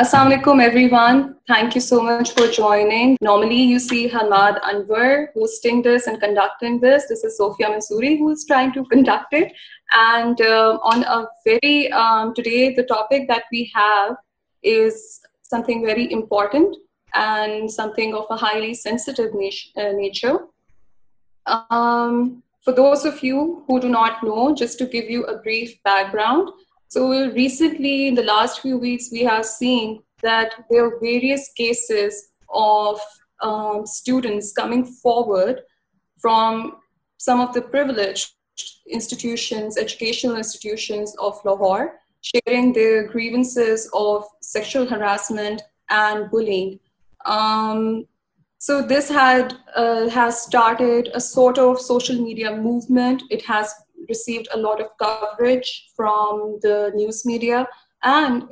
Assalamu alaikum everyone. Thank you so much for joining. Normally you see Hamad Anwar hosting this and conducting this. This is Sofia Mansouri who is trying to conduct it. And uh, um, today the topic that we have is something very important and something of a highly sensitive uh, nature. Um, for those of you who do not know, just to give you a brief background, so recently, in the last few weeks, we have seen that there are various cases of um, students coming forward from some of the privileged institutions, educational institutions of Lahore, sharing their grievances of sexual harassment and bullying. Um, so this uh, has started a sort of social media movement. It has news media full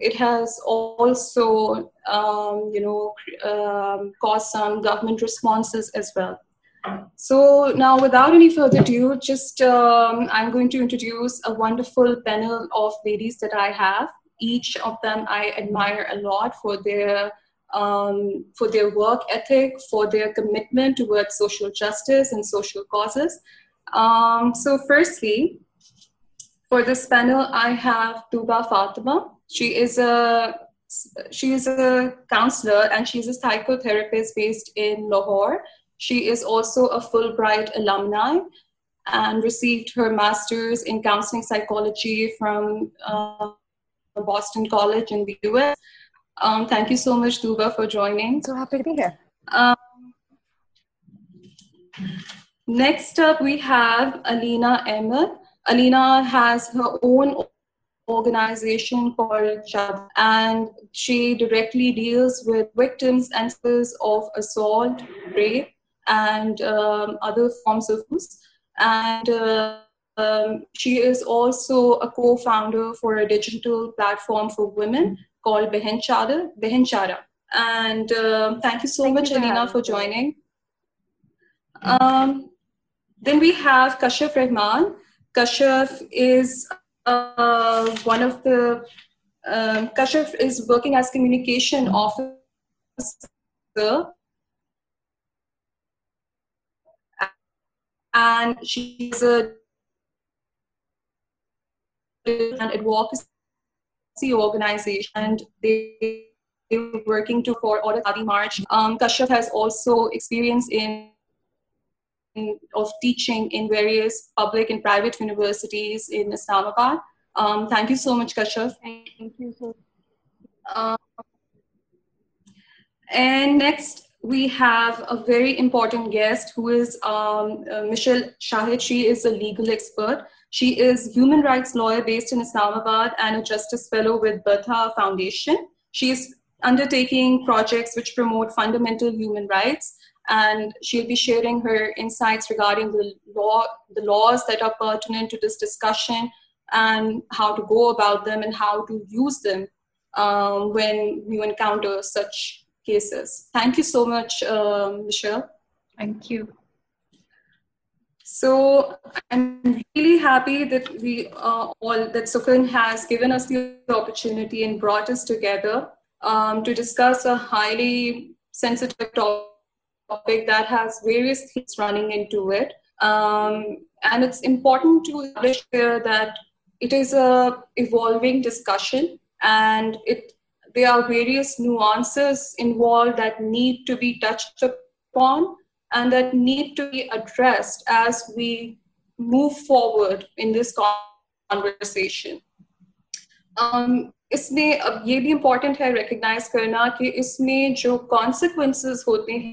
panel of ladies that I have each of them I admire the for their work ethic for their commitment social justice and social شیزوائٹ psychology from Boston college thank you سوبا فارن next ویونا for جو then we have Kashif Rahman Kashif is working as کمیکنگ Islamabad thank you so next we ہیویری important guest Mishal Shahid she is a legal expert she is human rights lawyer based انسلام آباد and justice fellow with بدھا foundation she is undertaking projects which promote fundamental rights لاسٹنٹنڈ how to go about them how to use them وینکرچیس topic that has various things running into it. Um, and it's important to share that it is a evolving discussion and it there are various nuances involved that need to be touched upon and that need to be addressed as we move forward in this conversation. Um, اس میں اب یہ بھی important ہے recognise کرنا کہ اس میں جو کانسیکوینسز ہوتے ہیں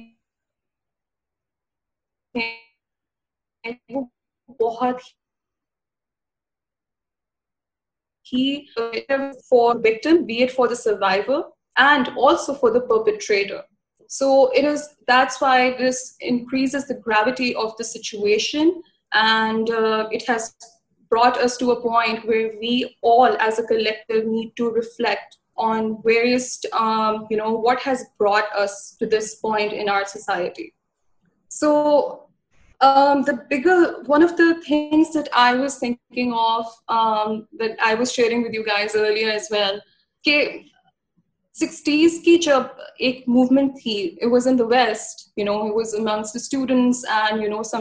ہیں وہ بہت ہی for for for victim be at the the the and also so it is that's why this gravity send برٹر need to reflect has brought point So um, um, the the bigger one of of things that um, that I I was was thinking sharing with you guys earlier as well کہ things کی جب ایک movement تھی movements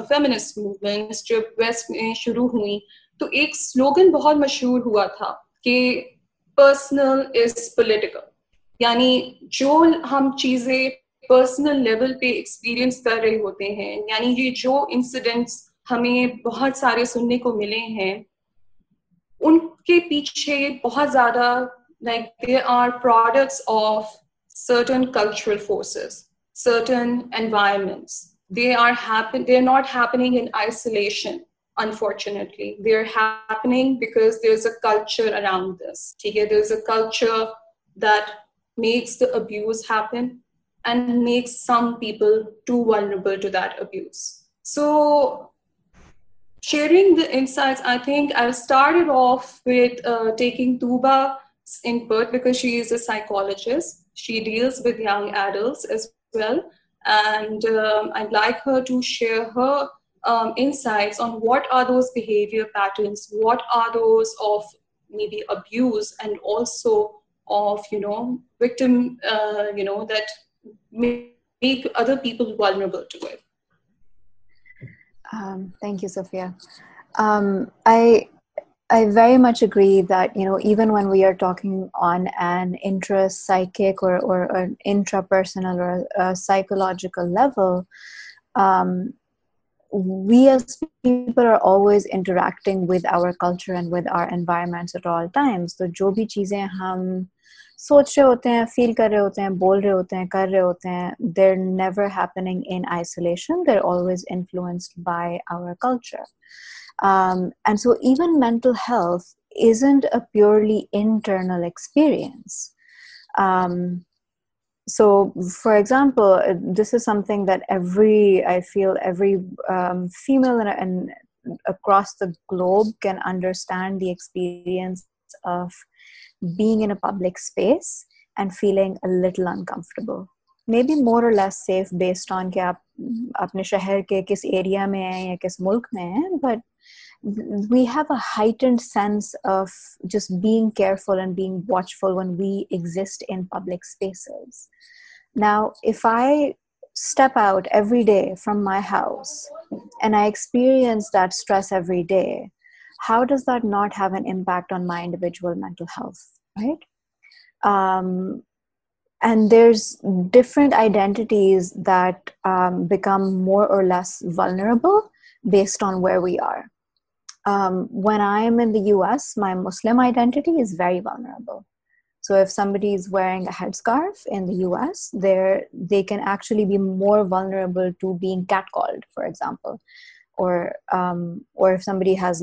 جب waste میں شروع ہوئیں تو ایک سلوگن بہت مشہور ہوا تھا کہ پرسنل از پولیٹیکل یعنی جو ہم چیزیں پرسنل لیول پہ ایکسپیرئنس کر رہے ہوتے ہیں یعنی یہ جو انسیڈنٹس ہمیں بہت سارے سننے کو ملے ہیں ان کے پیچھے بہت زیادہ like are are are products of certain certain cultural forces environments they they not happening in isolation unfortunately they are because there is a culture around this ٹھیک ہے there is a culture that makes the abuse happen and makes some people too vulnerable to that abuse. So sharing the insights, I think I started off with uh, taking Tuba's input because she is a psychologist. She deals with young adults as well. And um, I'd like her to share her um, insights on what are those behavior patterns, what are those of maybe abuse and also of, you know, victim, uh, you know, that thank you سوفیاگریٹر intra پرسنلوجیکل لیولریکٹنگ with our کلچرمینٹس تو جو بھی چیزیں ہم سوچ رہے ہوتے ہیں فیل کر رہے ہوتے ہیں بول رہے ہوتے ہیں کر رہے ہوتے ہیں دیر never happening in isolation there always influenced by our culture and so even mental health is and a purely internal experience so for example this is something that every I feel every female across the globe can understand the experience of being in a public space public space and feeling uncomfortable maybe آپ اپنے شہر کے کس area میں ہیں یا کس ملک میں ہیں but we have a sense of just being careful and full when we exit in public out every day from my house and I experience how does that not have an impact on my individual mental health, right? Um, and there's different identities that um, become more or less vulnerable based on where we are. Um, when I'm in the US, my Muslim identity is very vulnerable. So if somebody is wearing a headscarf in the US, they can actually be more vulnerable to being catcalled, for example. Um, or if somebody has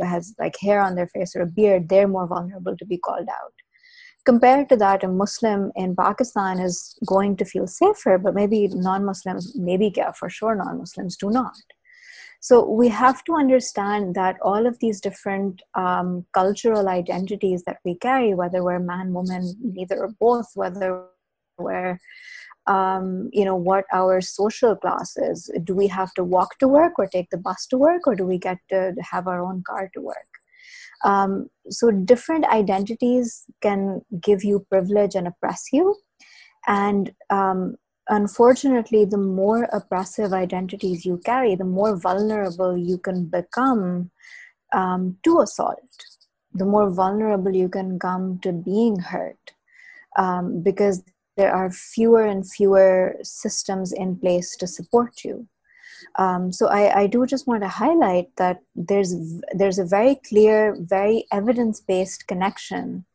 has hair on their face or a beard, they're more vulnerable to be called out. Compared to that, a Muslim in Pakistan is going to feel safer, but maybe non-Muslims, for sure non-Muslims do not. So we have to understand that all of these different um, cultural identities that we carry, whether we're man, woman, neither or both, whether we're um, what our social class is. Do we have to walk to work or take the bus to work, or do we get to have our own car to work? Um, so different identities can give you privilege and oppress you. And um, unfortunately, the more oppressive identities you carry, the more vulnerable you can become to assault, the more vulnerable you can come to being hurt, because there are fewer and fewer systems in place to support you. Um, so I do just want to highlight that there's a very clear, very evidence-based connection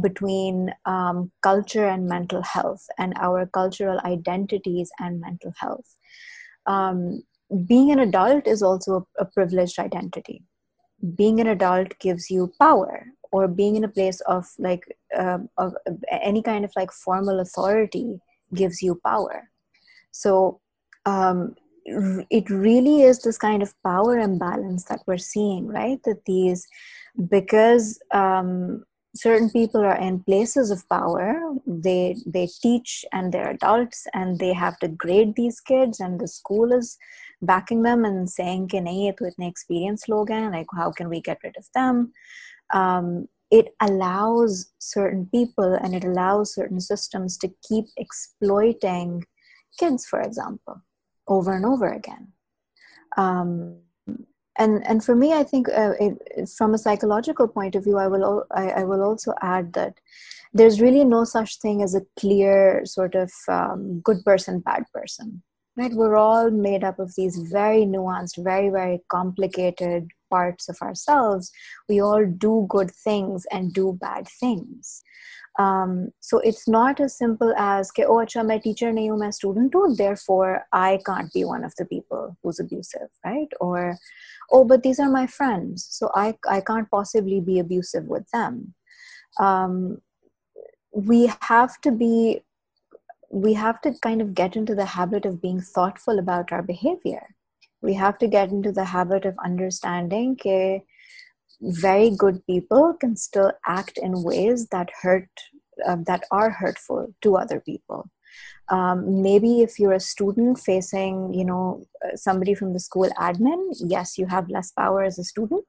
between um, culture and mental health, and our cultural identities and mental health. Um, being an adult is also a privileged identity. Being an adult gives you power. Place of like formal authority gives you power so really people and that's نہیں تو اتنے experience لوگ ہیں people for example and اوورک from psychological point of so add that there is really no such thing is a clear sort of good person bad person wait will made ups very no very very complicated of آئر we all do good things and do bad things so it's not a simple as کہ میں teacher نہیں ہوں میں student ہوں therefore I can't be one of the people these are my friends possibly be abusive with them we he we have to kind of get into the habit of being thoughtful about our behavior. We have to get into the habit of understanding that very good people can still act in ways that hurt, uh, that are hurtful to other people. Um, maybe if you're a student facing, uh, somebody from the school admin, yes, you have less power as a student.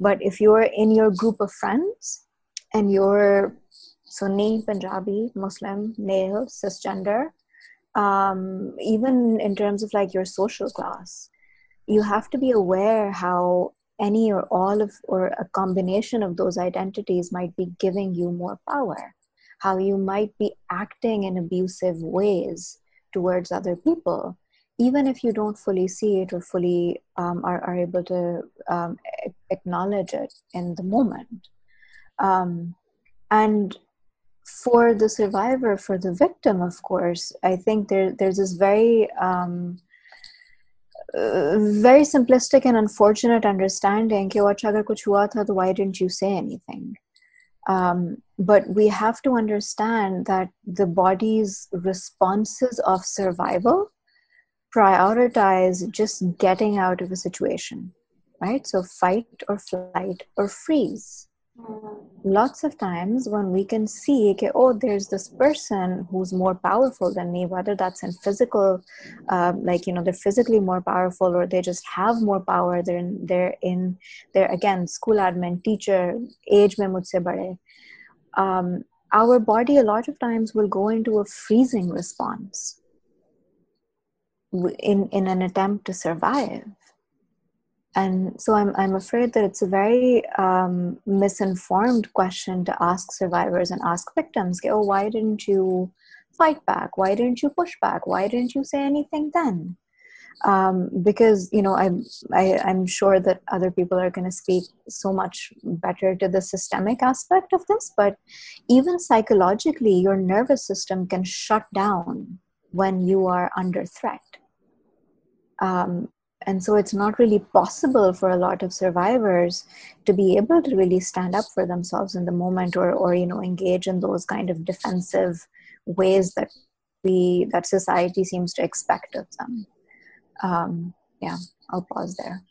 But if you're in your group of friends and you're so named Punjabi, Muslim, male, cisgender, um, even in terms of like your social class, you have to be aware how any or all of or a combination of those identities might be giving you more power, how you might be acting in abusive ways towards other people, even if you don't fully see it or fully um, are able to um, acknowledge it in the moment. And for داوائور for the victims very simplistic unfortunate understand اگر کچھ ہوا تھا تو when we see O there is this is more power just have more power again teacher age میں مجھ سے بڑے our body so مچر سمکٹ of this but even psychologically your nervous system can shut down when you are under threat And so it's not really possible for a lot of survivors to be able to really stand up for themselves in the moment or, or you know, engage in those kind of defensive ways that we, that society seems to expect of them. Um, yeah, I'll pause there.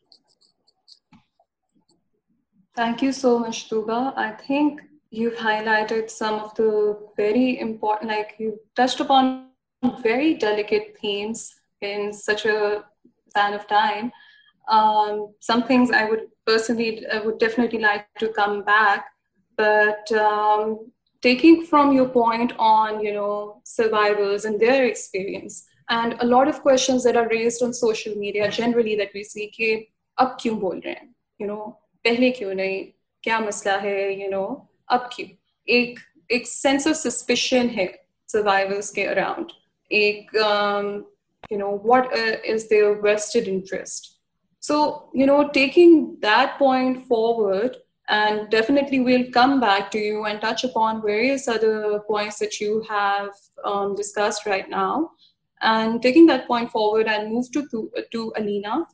Thank you so much, Tuga. I think you've highlighted some of the very important, like you touched upon very delicate themes in such a اب کیوں بول رہے ہیں you know what uh, is their vested interest so you know taking that point forward and definitely we'll come back to you and touch upon various other points that you have um, discussed right now and taking that point forward and move to, to to alina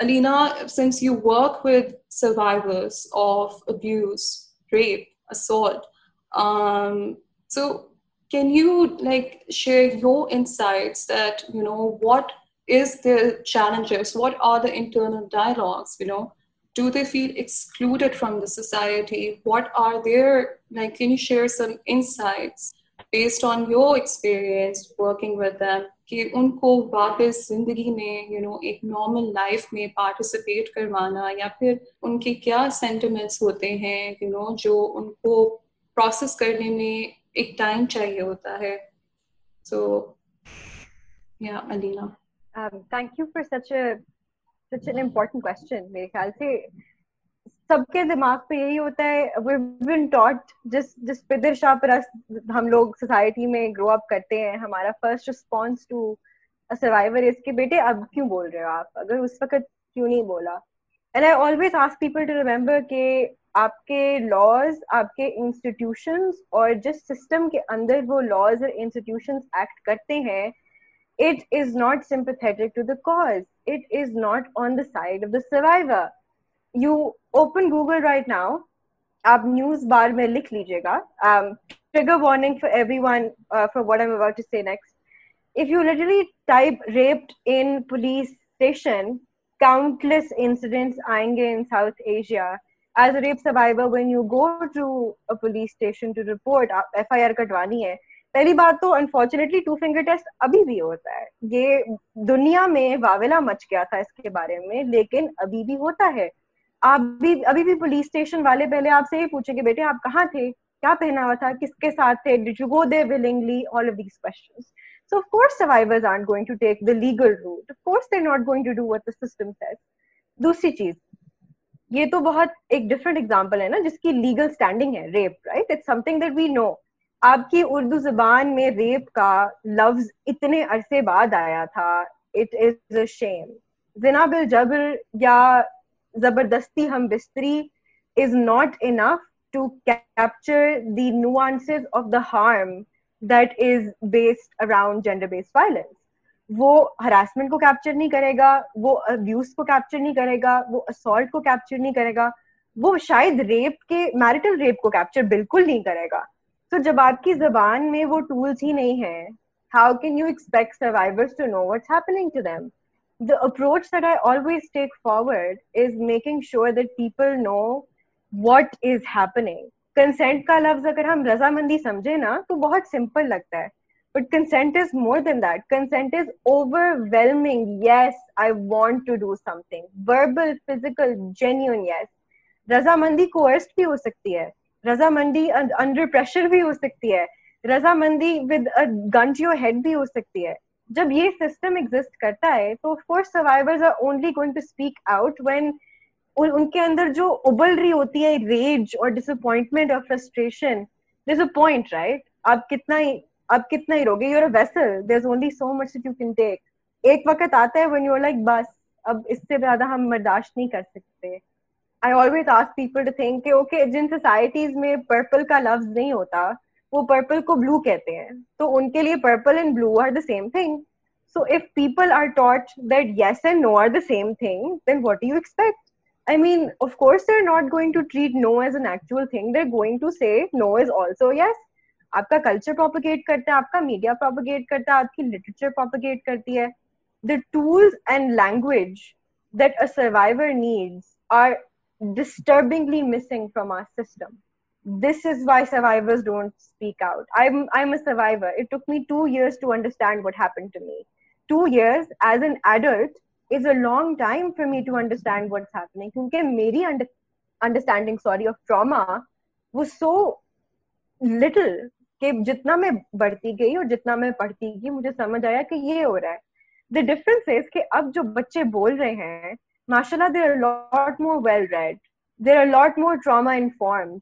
alina since you work with survivors of abuse rape assault um so can you like share your insights based on your experience working with کہ ان کو واپس زندگی میں you know ایک normal life میں participate کروانا یا پھر ان کے کیا سینٹیمنٹس ہوتے ہیں یو نو جو ان کو پروسیس کرنے میں ایک ٹائم چاہیے ہوتا ہے سو یا Alina thank you for such such an important question میرے خیال سے سب کے دماغ پہ یہی ہوتا ہے بن ٹاٹ جس جس پدر شاہ پرست ہم لوگ سوسائٹی میں گرو اپ کرتے ہیں ہمارا فرسٹ رسپانس ٹو سروائیور اس کے بیٹے اب کیوں بول رہے ہو آپ اگر اس وقت کیوں نہیں بولا and I always ask people to remember کہ آپ کے لاز آپ کے انسٹیٹیوشنز اور جس سسٹم کے اندر وہ لاز اور انسٹیٹیوشنز ایکٹ کرتے ہیں it is not sympathetic to the cause it is not on the side of the survivor you open Google right now آپ نیوز بار میں لکھ لیجیے گا trigger warning for everyone for what M about to see next if you literally type raped in police station countless incidents آئیں گے in South Asia as a rape survivor when you go to police station to report F I R کٹوانی ہے پہلی بات تو unfortunately two finger test ابھی بھی ہوتا ہے یہ دنیا میں واویلا مچ گیا تھا اس کے بارے میں لیکن ابھی بھی ہوتا ہے آپ بھی ابھی بھی پولیس اسٹیشن والے پہلے آپ سے یہ پوچھیں کہ بیٹے آپ کہاں تھے کیا پہنا ہوا تھا کس کے ساتھ تھے did you go they willingly all of these question so of course survivors are going to take the legal route of course they not going to do what the system set دوسری چیز یہ تو بہت ایک different example ہے نا جس کی لیگل اسٹینڈنگ ہے ریپ رائٹ وی نو آپ کی اردو زبان میں ریپ کا لفظ اتنے عرصے بعد آیا تھا اٹ از اے شیم یا زبردستی ہم بستری is not enough to capture the nuance of the harm that is based around gender base violence وہ ہراسمنٹ کو کیپچر نہیں کرے گا وہ ابیوز کو کیپچر نہیں کرے گا وہ اسالٹ کو کیپچر نہیں کرے گا وہ شاید ریپ کے میرٹل ریپ کو کیپچر بالکل نہیں کرے گا تو جب آپ کی زبان میں وہ ٹولس ہی نہیں ہیں how can you expect approach that I always take forward is making sure that people know what is happening consent کا لفظ اگر ہم رضامندی سمجھے نا تو بہت سمپل لگتا ہے but consent consent is is more than that overwhelming yes yes I want to do something verbal genuine رضامندی کوئرسڈ بھی ہو سکتی ہے رضامندی انڈر پریشر بھی ہو سکتی ہے رضامندی ود یور ہیڈ بھی ہو سکتی ہے جب یہ سسٹم ایگزٹ کرتا ہے تو of course survivor are only going to speak out when ان کے اندر جو ابل رہی ہوتی ہے ریج اور ڈس اپوائنٹمنٹ اور frustration this a point right آپ کتنا اب کتنا ہی روگے یو ار ویسل ایک وقت آتا ہے وین یو لائک بس اب اس سے زیادہ ہم برداشت نہیں کر سکتے I always ask people to think کہ اوکے جن سوسائٹیز میں پرپل کا لفظ نہیں ہوتا وہ پرپل کو بلو کہتے ہیں تو ان کے لیے purple and blue are the same thing so if people are taught that yes and no are the same thing then what you expect I mean of course they are not going to treat no as an actual thing they going to no is also yes آپ کا culture propagate کرتا ہے آپ کا media کرتا ہے ہے آپ کی لٹریچر کرتی پرائم ہیپنگ کیونکہ کہ جتنا میں بڑھتی گئی اور جتنا میں پڑھتی گئی مجھے سمجھ آیا کہ یہ ہو رہا ہے دا ڈفرنس از کہ اب جو بچے بول رہے ہیں ماشاء اللہ there are lot more well read there are lot more trauma informed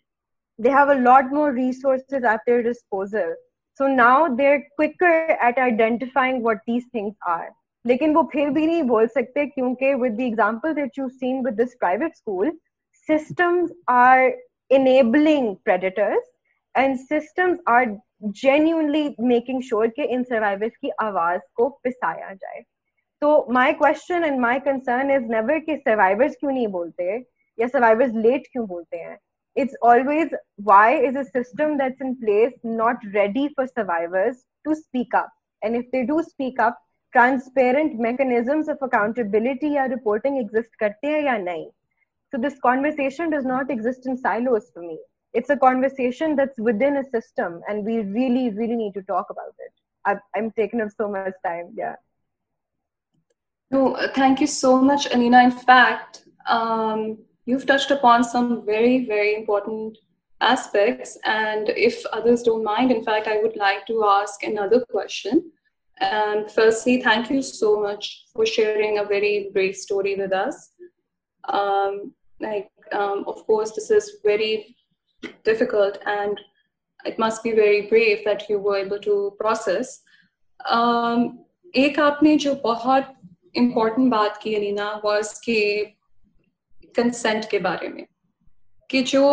they have a lot more resources at their disposal so now they are quicker at identifying what these things are لیکن وہ پھر بھی نہیں بول سکتے کیونکہ with the example that you seen with this private school systems are enabling predators and systems are genuinely making sure کہ ان سروائیورس کی آواز کو پسایا جائے تو my question and my concern is never کہ سروائیورس کیوں نہیں بولتے یا سروائیورز لیٹ کیوں بولتے ہیں it's always why is a system that's in place not ready for survivors to speak up and if they do speak up transparent mechanisms of accountability یا reporting exit کرتے ہیں یا نہیں so this conversation does not exist in silos for me it's a conversation that's within a system and we really really need to talk about it I've, i'm taking up so much time yeah no thank you so much anina in fact um you've touched upon some very very important aspects and if others don't mind in fact i would like to ask another question and firstly thank you so much for sharing a very brave story with us um like um of course this is very difficult and it must be very brave that you were able to process um, ایک آپ نے جو بہت important بات کی علینا voice کے consent کے بارے میں کہ جو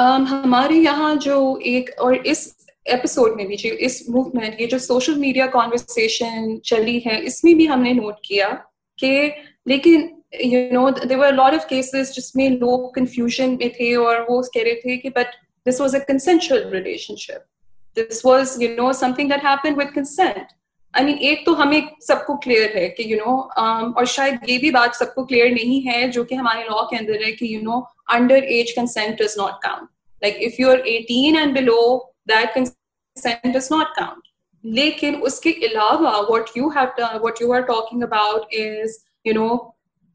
um, ہمارے یہاں جو ایک اور اس ایپیسوڈ میں بھی جو اس موومنٹ یہ جو سوشل میڈیا کانورسیشن چلی ہے اس میں بھی ہم نے نوٹ کیا کہ لیکن you know the war lot of cases جس میں لوگ کنفیوژن میں تھے اور وہ کہہ رہے تھے کہ بٹ دس واز اے ایک تو ہمیں سب کو کلیئر ہے کہ جو کہ ہمارے لا کے اندر ہے کہ you know under age consent not count like if you are does not count لیکن اس کے علاوہ what you have are talking about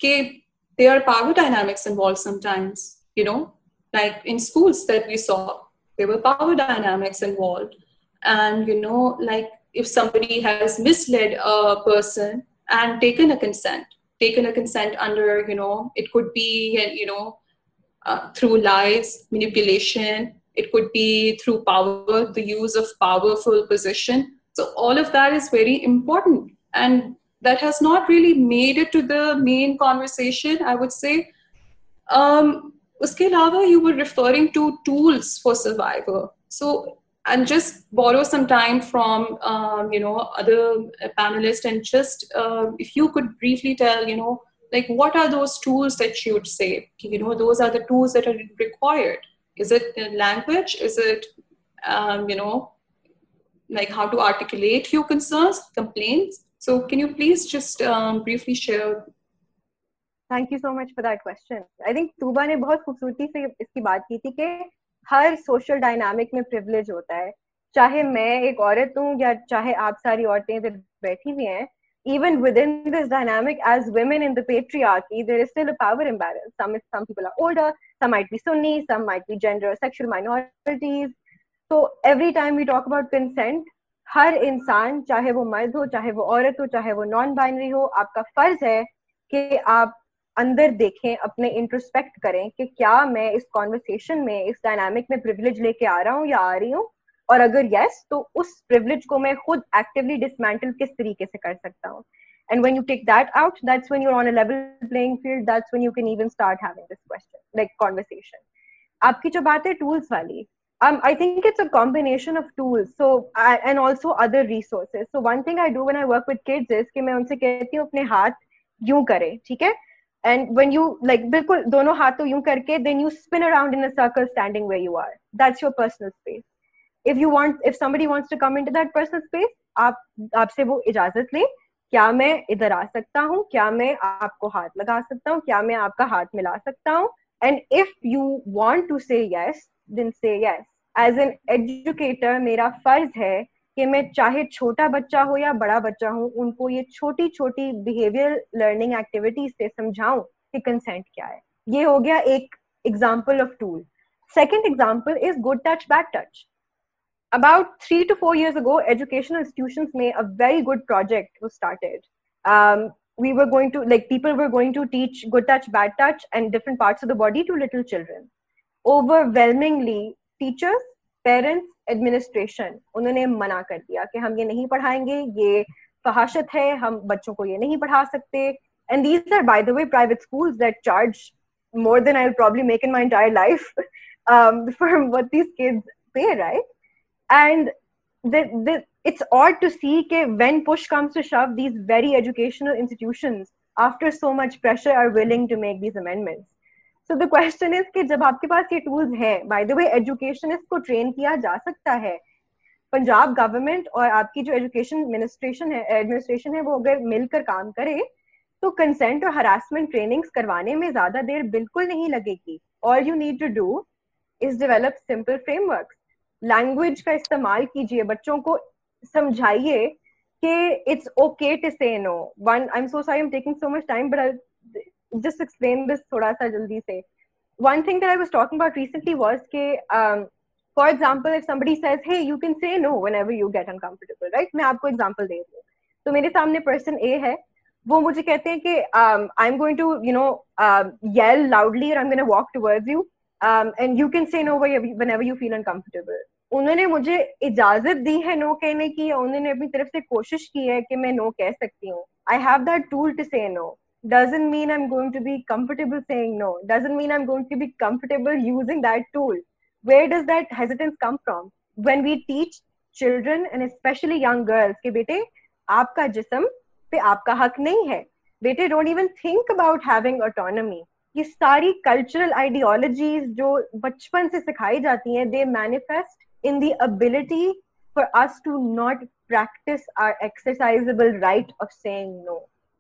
there are power dynamics involved sometimes, like in schools that we saw, there were power dynamics involved. And, like if somebody has misled a person and taken a consent under, it could be, uh, through lies, manipulation, it could be through power, the use of powerful position. So all of that is very important. And main cons وس کے علاوہ so can please justly thank you so much for this think ٹوبا نے بہت خوبصورتی سے چاہے میں ایک عورت ہوں یا چاہے آپ ساری عورتیں ادھر بیٹھی ہوئی ہیں even with in this dynamic women's minor ہر انسان چاہے وہ مرد ہو چاہے وہ عورت ہو چاہے وہ نان بائنری ہو آپ کا فرض ہے کہ آپ اندر دیکھیں اپنے انٹرسپیکٹ کریں کہ کیا میں اس کانورسیشن میں اس ڈائنامک میں لے کے آ رہا ہوں یا آ رہی ہوں اور اگر یس تو اس پرولیج کو میں خود ایکٹیولی ڈسمینٹل کس طریقے سے کر سکتا ہوں and when you take that out conversation آپ کی جو بات ہے ٹولس والی um, I I, I I think it's a combination of tools. So So and also other resources. one thing do when work with kids is میں ان سے کہاؤڈنگ way you arts you personal آپ سے وہ اجازت لیں کیا میں ادھر آ سکتا ہوں کیا میں آپ کو ہاتھ لگا سکتا ہوں کیا میں آپ کا ہاتھ ملا سکتا ہوں and if you want to see yes دن سے یس ایز این ایجوکیٹر میرا فرض ہے کہ میں چاہے چھوٹا بچہ ہو یا بڑا بچہ ہوں ان کو یہ چھوٹی چھوٹی بہیویئر لرننگ ایکٹیویٹیز سے سمجھاؤں کہ کنسینٹ کیا ہے یہ ہو گیا ایک example of tool second example is good touch bad touch about three to four years ago educational institutions میں ا ویری گڈ پروجیکٹ وو started we were going to like people were going to teach good touch bad touch and different parts of the body to little children teachers parents administration انہوں نے منع کر دیا کہ ہم یہ نہیں پڑھائیں گے یہ فحاشت ہے ہم بچوں کو یہ نہیں پڑھا سکتے when push these very educational after so pressure are amendments so the question is کہ جب آپ کے پاس یہ ٹولز ہے بائی دا وے ایجوکیشنسٹ کو ٹرین کیا جا سکتا ہے پنجاب گورنمنٹ اور آپ کی جو ایجوکیشن منسٹریشن ہے ایڈمنسٹریشن ہے وہ اگر مل کر کام کرے تو کنسینٹ اور ہراسمنٹ ٹریننگس کروانے میں زیادہ دیر بالکل نہیں لگے گی اور you need to do is develop simple framework language کا استعمال کیجیے بچوں کو سمجھائیے کہ it's okay to say no one I am so sorry am taking so much time but just explain this تھوڑا سا جلدی سے آپ کو دے دوں تو میرے سامنے پرسن اے ہے وہ مجھے مجھے اجازت دی ہے نو کہنے کی انہوں نے اپنی طرف سے کوشش کی ہے کہ میں نو کہہ سکتی ہوں I have that tool to know doesn't doesn't mean mean I'm I'm going going to to be be comfortable comfortable saying no, using that that tool. Where does hesitance come from? When we teach children and especially young girls جسم پہ آپ کا حق نہیں ہے بیٹے don't even think about autonomy یہ ساری کلچرل آئیڈیالوجیز جو بچپن سے سکھائی جاتی ہیں they manifest inability for us to not practice or exercise right of saying no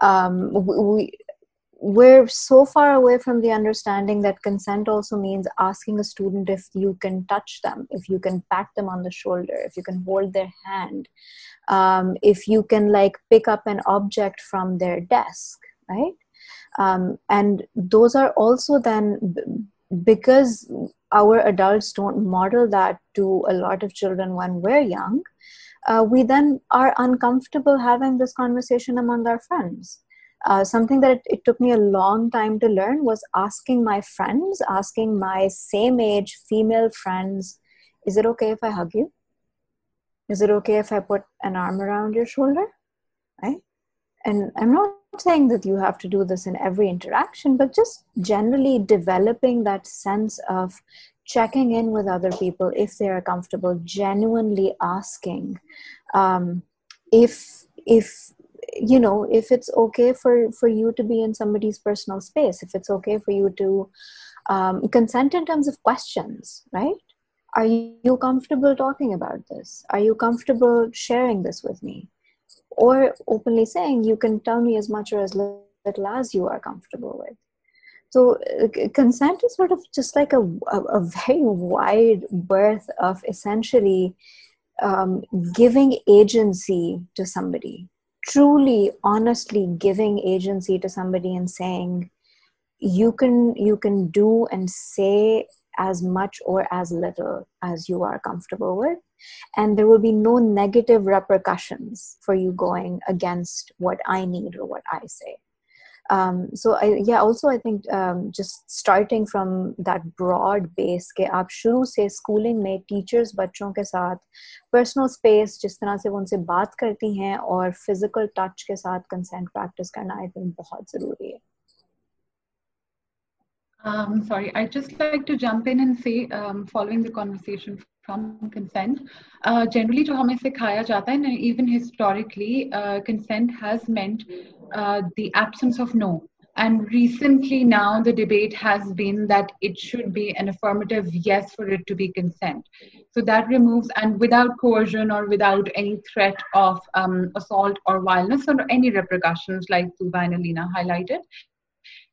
Um, we're so far away from the understanding that consent also means asking a student if you can touch them, if you can pat them on the shoulder, if you can hold their hand, um, if you can like pick up an object from their desk, right? Um, and those are also then, because our adults don't model that to a lot of children when we're young, we then are uncomfortable to learns your شوڈریکشن but just generally developing sense of checking in with other people if they are comfortable جینکس okay okay talk about this I you comfortable sharing this was me اور openly see you can turns much ریزلٹبل و ش for you going against what I need what I see so یا also I think just starting from that broad base کہ آپ شروع سے schooling میں ٹیچرس بچوں کے ساتھ پرسنل اسپیس جس طرح سے وہ ان سے بات کرتی ہیں اور فزیکل ٹچ کے ساتھ کنسینٹ پریکٹس کرنا آئی تھنک بہت ضروری ہے سوری آئیرلی جو ہمیں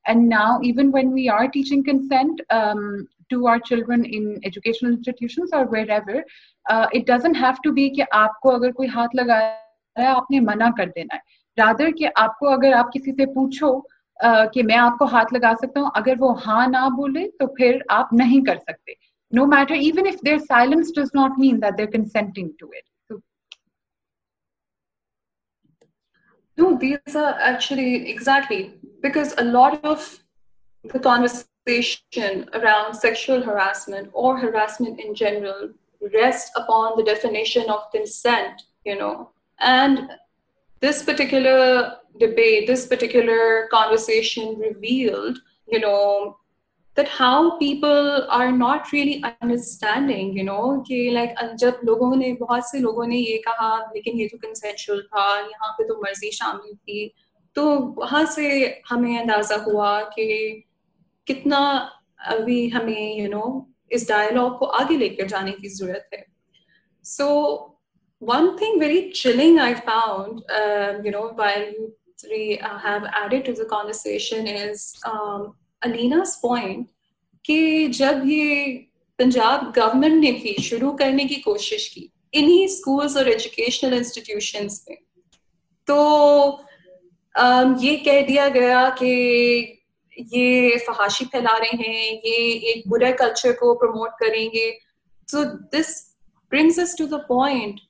and now even when we are teaching consent um, to our children in educational institutions or wherever uh, it doesn't have to be ki aapko agar koi haath lagaya hai aapne mana kar dena hai rather ki aapko agar aap kisi se poocho کہ میں آپ کو ہاتھ لگا سکتا ہوں اگر وہ ہاں نہ بولے تو پھر آپ نہیں کر سکتے no matter even if their silence does not mean that they're consenting to it definitely this particular converse revealed you know that how people are not really understanding you know کہ لائک جب لوگوں نے بہت سے لوگوں نے یہ کہا لیکن یہ تو کنسینشل تھا یہاں پہ تو مرضی شامل تھی تو وہاں سے ہمیں اندازہ ہوا کہ کتنا ابھی ہمیں یو نو اس ڈائلاگ کو آگے لے کر جانے کی ضرورت ہے so one thing very chilling I found you know have added to the is Alina's point کہ جب یہ پنجاب گورنمنٹ نے بھی شروع کرنے کی کوشش کی انہی اسکولس اور ایجوکیشنل انسٹیٹیوشنس میں تو یہ کہہ دیا گیا کہ یہ فحاشی پھیلا رہے ہیں یہ ایک برا کلچر کو پروموٹ کریں گے so this brings us to the point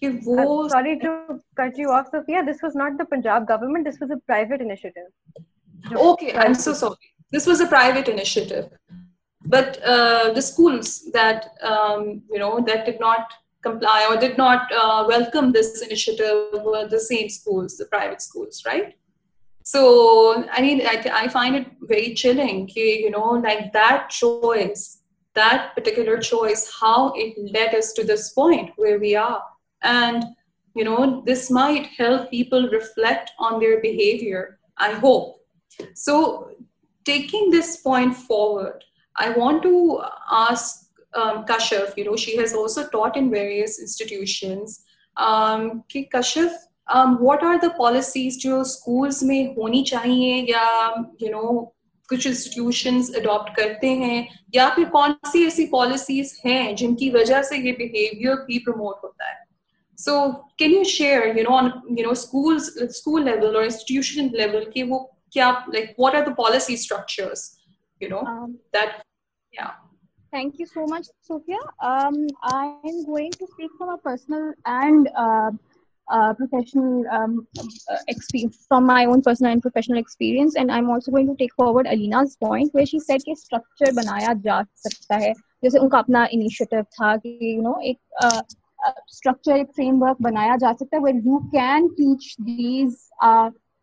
کہ وہ sorry to cut you off Sophia this was not the Punjab government this was a private initiative okay I am so sorry this was a initiative but no that did not dot welcome choice how let point where we are and you know this my people reflect on their behaviour I hope so policies جو schools میں ہونی چاہیے یا you know کچھ institutions adapt کرتے ہیں یا پھر کون سی ایسی پالیسیز ہیں جن کی وجہ سے یہ بہیویئر بھی پروموٹ ہوتا ہے so can you share level اور وہ کیا like what are the policy you بنایا جا سکتا ہے جیسے ان کا اپنا انیشیٹو تھا کہ ایک ایک بنایا جا سکتا ہے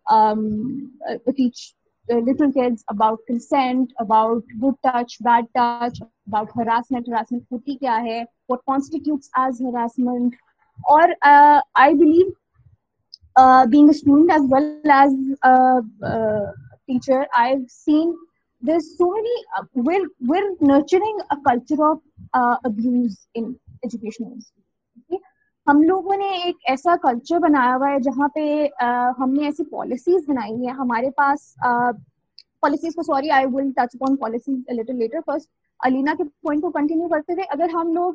um, uh, teach the little kids about consent, about good touch, bad touch, about harassment. Harassment hoti kya hai? What constitutes as harassment? Or uh, I believe uh, being a student as well as a uh, teacher, I've seen there's so many uh, we're we're nurturing a culture of uh, abuse in educational institutions. ہم لوگوں نے ایک ایسا culture بنایا ہوا ہے جہاں پہ ہم نے ایسی پالیسیز بنائی ہیں ہمارے پاس پالیسیز کو sorry I will touch little later first علینا کے پوائنٹ کو کنٹینیو کرتے تھے اگر ہم لوگ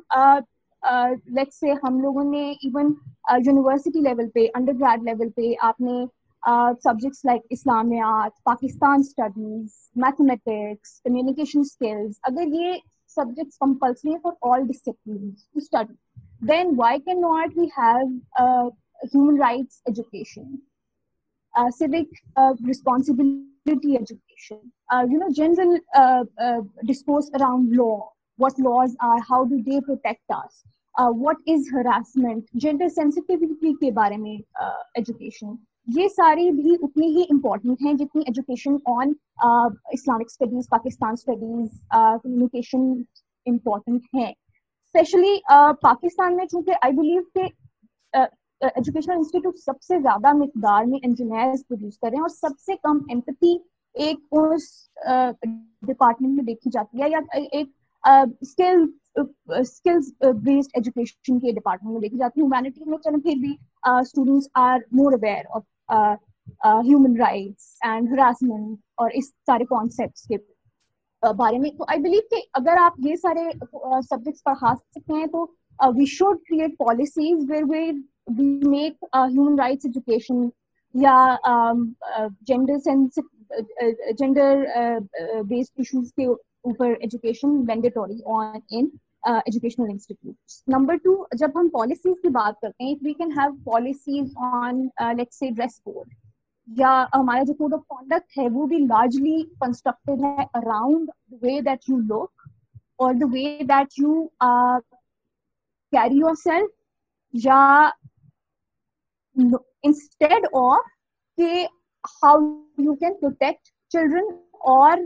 سے ہم لوگوں نے ایون یونیورسٹی لیول پہ انڈر گریڈ لیول پہ آپ نے subjects like Islamiat Pakistan studies mathematics communication skills اگر یہ subjects compulsory for all study then why cannot we have a human rights education, a civic uh, responsibility education, uh, you know, general uh, uh, discourse around law, what laws are, how do they protect us, uh, what is harassment, gender sensitivity ke bare mein, uh, education. یہ سارے بھی اتنے ہی important ہیں جتنی education on Islamic studies Pakistan studies communication important ہیں especially Pakistan uh, میں چونکہ آئی بلیو کہ ایجوکیشنل uh, انسٹیٹیوٹ uh, سب سے زیادہ مقدار میں انجینئرز پروڈیوس کر رہے ہیں اور سب سے کم ایمپتی ایک اس ڈپارٹمنٹ میں دیکھی جاتی ہے یا ایک اسکلز بیسڈ ایجوکیشن کے ڈپارٹمنٹ میں دیکھی جاتی ہے ہیومینٹی میں چلیں پھر بھی students are more aware of human rights and harassment اور اس سارے کانسیپٹس کے بارے میں تو آئی بلیو کہ اگر آپ یہ سارے سبجیکٹس پڑھا سکتے ہیں تو we should create policies where we we make human rights education یا جینڈر جینڈر بیسڈ ایشوز کے اوپر education mandatory on in educational institutes number two جب ہم پالیسیز کی بات کرتے ہیں we can have policies on let's say dress code یا ہمارا جو کوڈ آف کانڈکٹ ہے وہ بھی لارجلی کنسٹرکٹیڈ ہے around the way that you look اور the way that you carry yourself یا انسٹیڈ آف کہ how you can protect children اور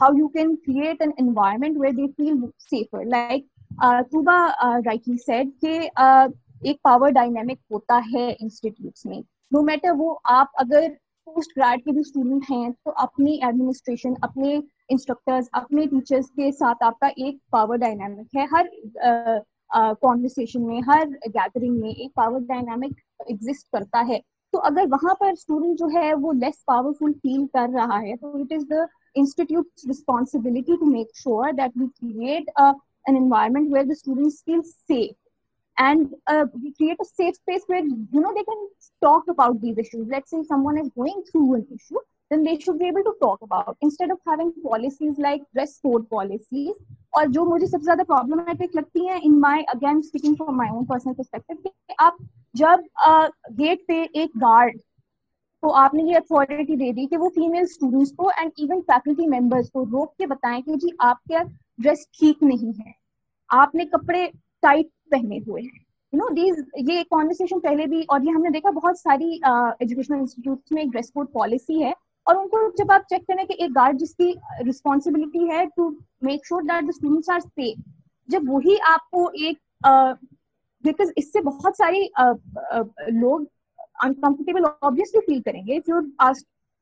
how you can create an environment where they feel safer like rightly said کہ uh, ایک power dynamic ہوتا ہے انسٹیٹیوٹس میں نو میٹر وہ آپ اگر پوسٹ گریڈ کے بھی اسٹوڈنٹ ہیں تو اپنی ایڈمنسٹریشن اپنے انسٹرکٹرز اپنے ٹیچرس کے ساتھ آپ کا ایک پاور ڈائنامک ہے ہر کانورسیشن میں ہر گیدرنگ میں ایک پاور ڈائنامک ایگزٹ کرتا ہے تو اگر وہاں پر اسٹوڈنٹ جو ہے وہ لیس پاورفل فیل کر رہا ہے تو it is the institute to make sure that we create the student feel safe جو مجھے گیٹ پہ ایک گارڈ تو آپ نے یہ اتھارٹی دے دی کہ وہ فیمل فیکلٹی ممبرس کو روک کے بتائیں کہ جی آپ کے ڈریس ٹھیک نہیں ہے آپ نے کپڑے ٹائٹ پہنے ہوئے ہیں یو نو دیز یہ کانورسیشن پہلے بھی اور یہ ہم نے دیکھا بہت ساری ایجوکیشنل انسٹیٹیوٹ میں ایک ڈریس کوڈ پالیسی ہے اور ان کو جب آپ چیک کریں کہ ایک گارڈ جس کی ریسپانسبلٹی ہے to make sure that the students are safe جب وہی آپ کو ایک بیکاز اس سے بہت سارے لوگ انکمفرٹیبل آبویسلی فیل کریں گے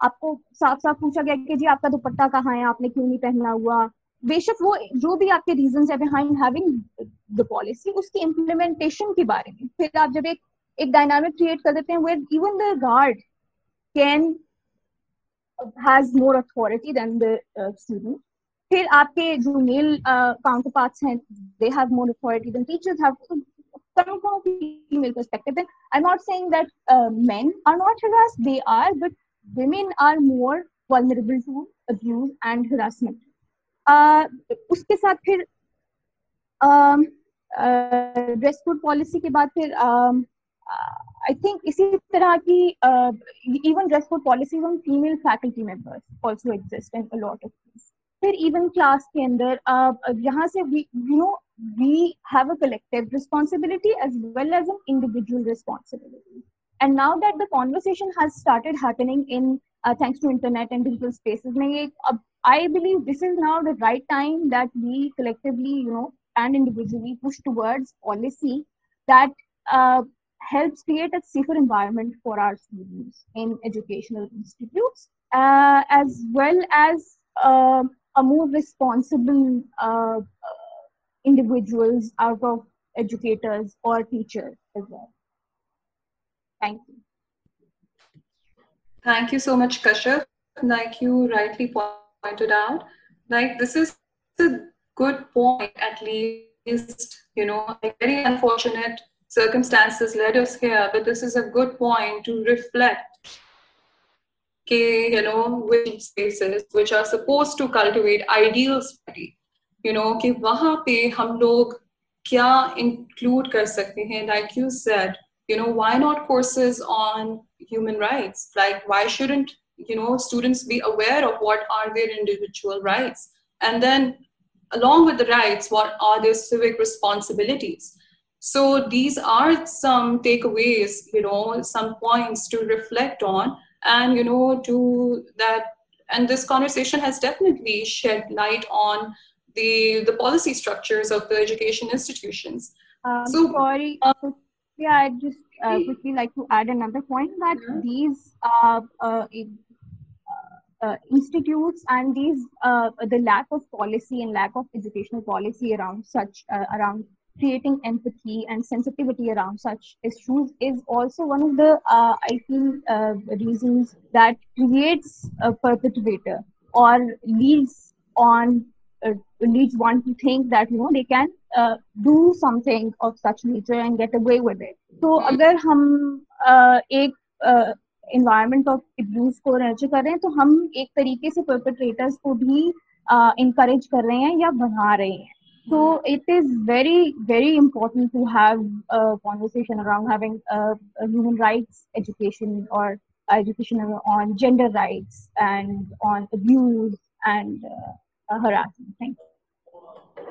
آپ کو صاف صاف پوچھا گیا کہ جی آپ کا دوپٹہ کہاں ہے آپ نے کیوں نہیں پہنا ہوا بے شک وہ جو بھی آپ کے ریزنز ہیں بہائنڈ ہیونگ دا پالیسی اس کی امپلیمنٹیشن کے بارے میں پھر آپ جب ایک ایک ڈائنامک کریٹ کر دیتے ہیں where even the guard can has more authority than the student پھر آپ کے جو میل کاؤنٹر پارٹس ہیں they have more authority than teachers have مینسمنٹ اس کے ساتھ پھر ڈریس کوڈ پالیسی کے بعد پھر آئی تھنک اسی طرح کی even dress code policy when female faculty members also exist in lot of things پھر ایون کلاس کے اندر یہاں سے you know we have a collective responsibility as well as an individual responsibility and now that the conversation has started happening in thanks to internet and digital spaces میں یہ اب I believe this is now the right time that we collectively you know and individually push towards policy that helps create a safer environment for our students in educational institutes as well as more responsible individual out of educators or teacher thank you thank you so much کشپ like you رائٹلیڈ out this is less نویری unfortunate circumstance گوئنٹ پہ ہم لوگ کیا include کر سکتے ہیں you know why not courses on human why shouldn't you نوڈنٹ then الگ with our this responsibilities so these are takeaways you نوائنٹ on and you know to that and this کانور policy education yeah i just uh, quickly like to add another point that yeah. these uh, uh, uh, institutes and these uh, the lack of policy and lack of educational policy around such uh, around creating empathy and sensitivity around such issues is also one of the uh, i feel uh, reasons that creates a perpetrator or leads on leading get away تو اگر ہم ایکچو کر رہے ہیں تو ہم ایک طریقے سے انکریج کر رہے ہیں یا بڑھا رہے ہیں تو it is very very important harassment. Thank you.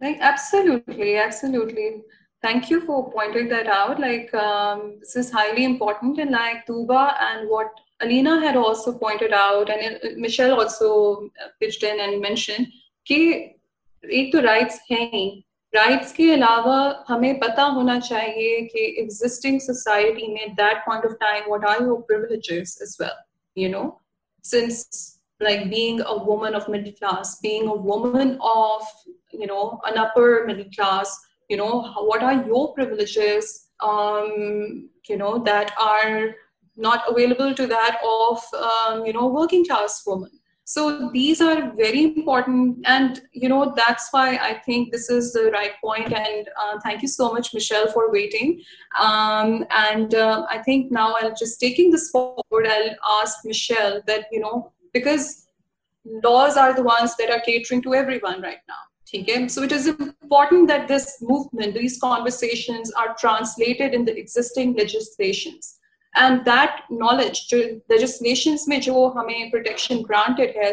Like, absolutely, absolutely. Thank you for pointing that out. Like, um, this is highly important. And like, Tuba and what Alina had also pointed out, and Michelle also pitched in and mentioned, ki, ایک تو rights ہیں he writes کے علاوہ ہمیں پتا ہونا چاہیے کہ ایگزٹنگ سوسائٹی میں that point of time what are your privileges well you know since your so these are very امپورٹنٹس why I think this is right point so much Michelle for waiting now I just میں جو ہمیں granted ہے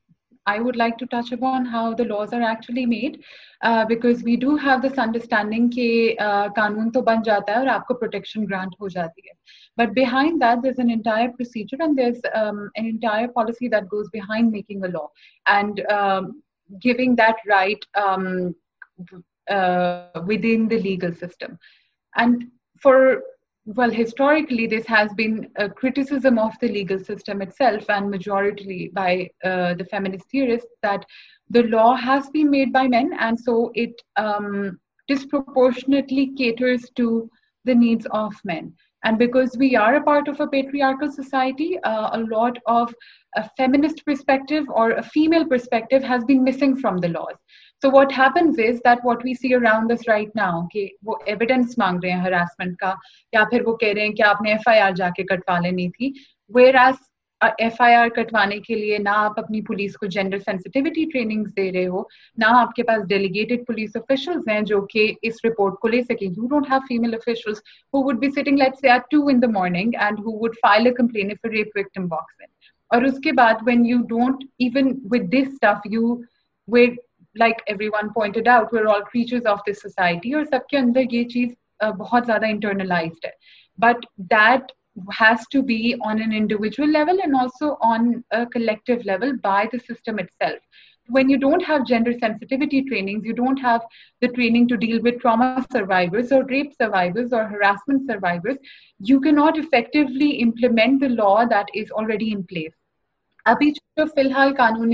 I would like to touch اب how's we do have this understanding grant ہو جاتی ہے but behind making legal system Well, historically, this has been a criticism of the legal system itself, and majoritarily by uh, the feminist theorists, that the law has been made by men, and so it um, disproportionately caters to the needs of men. And because we are a part of a patriarchal society, uh, a lot of a feminist perspective or a female perspective has been missing from the laws. So what happens is that what we see around this right now کہ وہ evidence مانگ رہے ہیں harassment کا یا پھر وہ کہہ رہے ہیں کہ آپ نے ایف آئی آر جا کے کٹوا لینی تھی whereas F I R کٹوانے کے لیے نہ آپ اپنی پولیس کو جینڈر سینسٹیوٹی ٹریننگ دے رہے ہو نہ آپ کے پاس ڈیلیگیٹڈ پولیس آفیشلز ہیں جو کہ اس رپورٹ کو لے سکے you don't have female officials who would be sitting late say at two in the morning and who would file a complaint of rape victim box اور اس کے بعد when you don't even with this stuff you were سب کے اندر یہ چیز ہے لا دیٹ از آلریڈی ابھی جو فی الحال قانون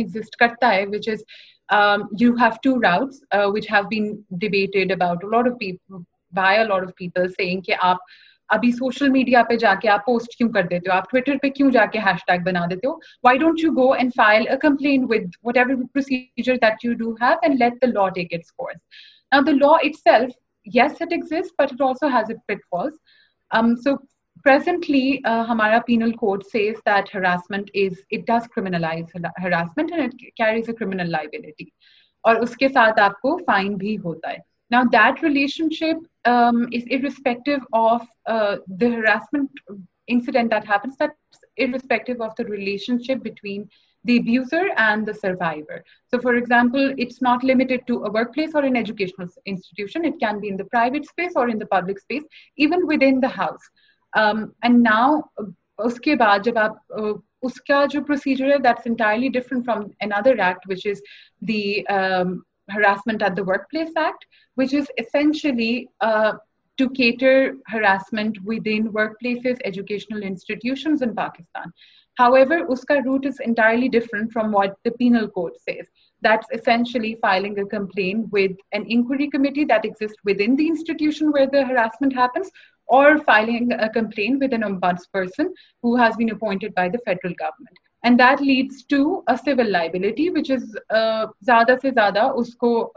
um, you have have two routes uh, which been debated about a lot of people by a lot of people saying people آپ ابھی سوشل میڈیا پہ جا کے آپ پوسٹ کیوں کر دیتے ہو آپ ٹویٹر پہ کیوں جا کے ہیش ٹیگ بنا دیتے ہو why don't you go and file whatever exist but also has false Uh, ہمارا penal code says that harassment کرائزمنٹ لائبلٹی اور اس کے ساتھ آپ کو فائن بھی ہوتا ہے ناسپیکٹ of داسمنٹ between دیینڈ داوائور so for example it's not lid ٹوک پلیس اور ہاؤس اینڈ ناؤ اس کے بعد جب آپ اس کا جو پروسیجر ہے that's entirely different from another act which is the harassment at the workplace act which is essentially to cater harassment within workplaces educational institutions in Pakistan however اس کا route is entirely different from what the penal code says that's essentially filing a complain with an inquiry committee that exist within the institution where the harassment happens زیادہ سے زیادہ اس کو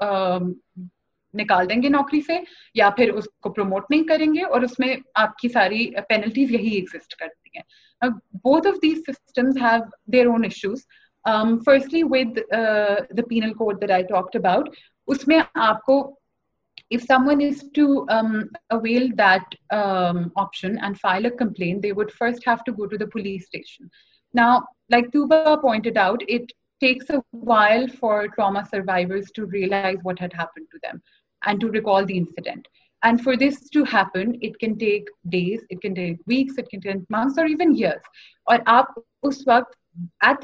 نکال دیں گے نوکری سے یا پھر اس کو پروموٹ نہیں کریں گے اور اس میں آپ کی ساری پینلٹیز یہی ایکزسٹ کرتی ہیں both of these systems have their own issues firstly ودل کو آپ کو would first have to go to the police نا like for trauma for this to has weeks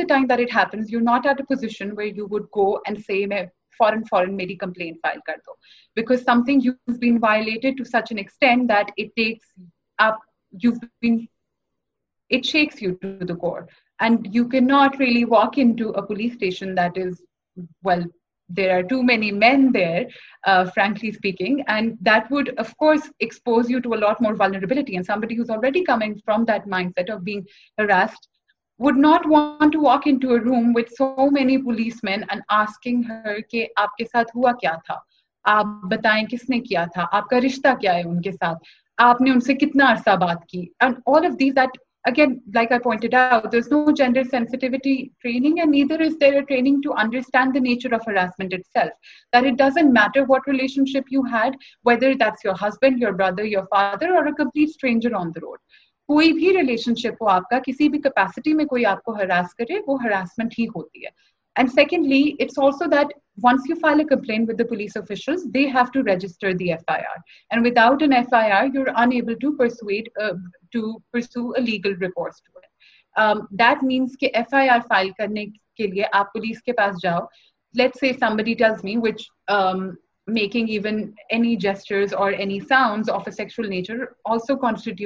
months position where میری کمپلین فائل کر دو because something you has been violated to frankly speaking and that would course expose not already coming from that mind set rest would not want to walk into a room with so many policemen and asking her کہ آپ کے ساتھ ہوا کیا تھا آپ بتائیں کس نے کیا تھا آپ کا رشتہ کیا ہے ان کے ساتھ آپ نے ان سے کتنا عرصہ بات کی nature of it doesn't matter relationship you had whether that's your husband your brother your father اور کوئی بھی ریلیشن شپ ہو آپ کا کسی بھی کیپیسٹی میں کوئی آپ کو ہراس کرے وہ ہراسمنٹ ہی ہوتی ہے and secondly it's also that once you file a complain with the police official they have to register the F I R and without an F I R you are unable to persuade to pursue a legal reports to it that means کہ F I R file کرنے کے لیے آپ police کے پاس جاؤ let say somebody tells me which making even any gesture کہاکنگ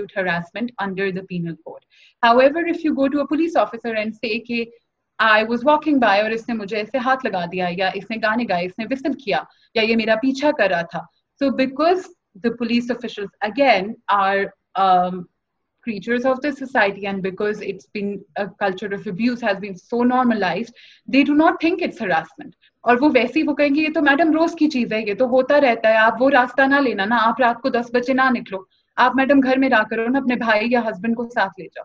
by اور ہاتھ لگا دیا اس نے گانے گائے اس نے وفن کیا یا یہ میرا پیچھا کرا تھا so backs official again society and بیکوزرائز they do not think it's harassment اور وہ ویسی وہ کہیں گے یہ تو میڈم روز کی چیز ہے یہ تو ہوتا رہتا ہے آپ وہ راستہ نہ لینا نا آپ رات کو دس بجے نہ نکلو آپ میڈم گھر میں را کرو نا اپنے بھائی یا ہسبینڈ کو ساتھ لے جاؤ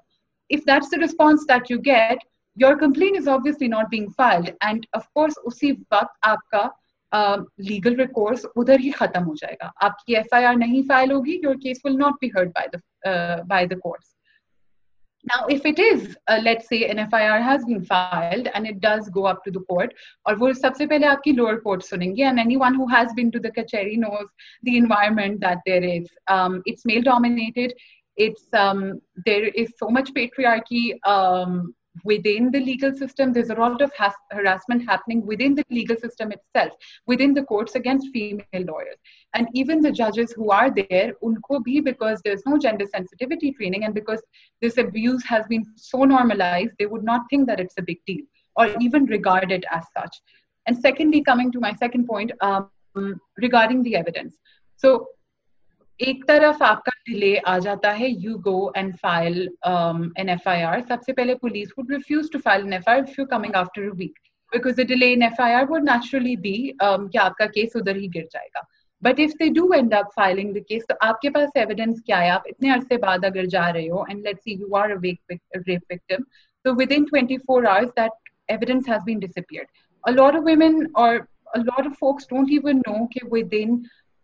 if that's response that you get your complain is completely not being filed and of course اسی وقت آپ کا لیگل ریکورس ادھر ہی ختم ہو جائے گا آپ کی ایف آئی آر نہیں فائل ہوگی your case will not be heard by by the the course Uh, وہ سب سے پہلے آپ کی لوئرمنٹ male dominates لیگلائ would notice regarding so ایک طرف آپ کا ڈیلے آ جاتا ہے you go and file an F I R سب سے پہلے police would refuse to file an F I R you coming after week because delay an F I R would naturally be کہ آپ کا case ادھر ہی گر جائے گا but if they do and up filing the case تو آپ کے پاس ایویڈینس کیا ہے آپ اتنے عرصے بعد اگر جا رہے ہو and let C you are rape victim تو within twenty four hours that evidence has been disappeared lot of women اور lot of folks don't even know کہ ود ان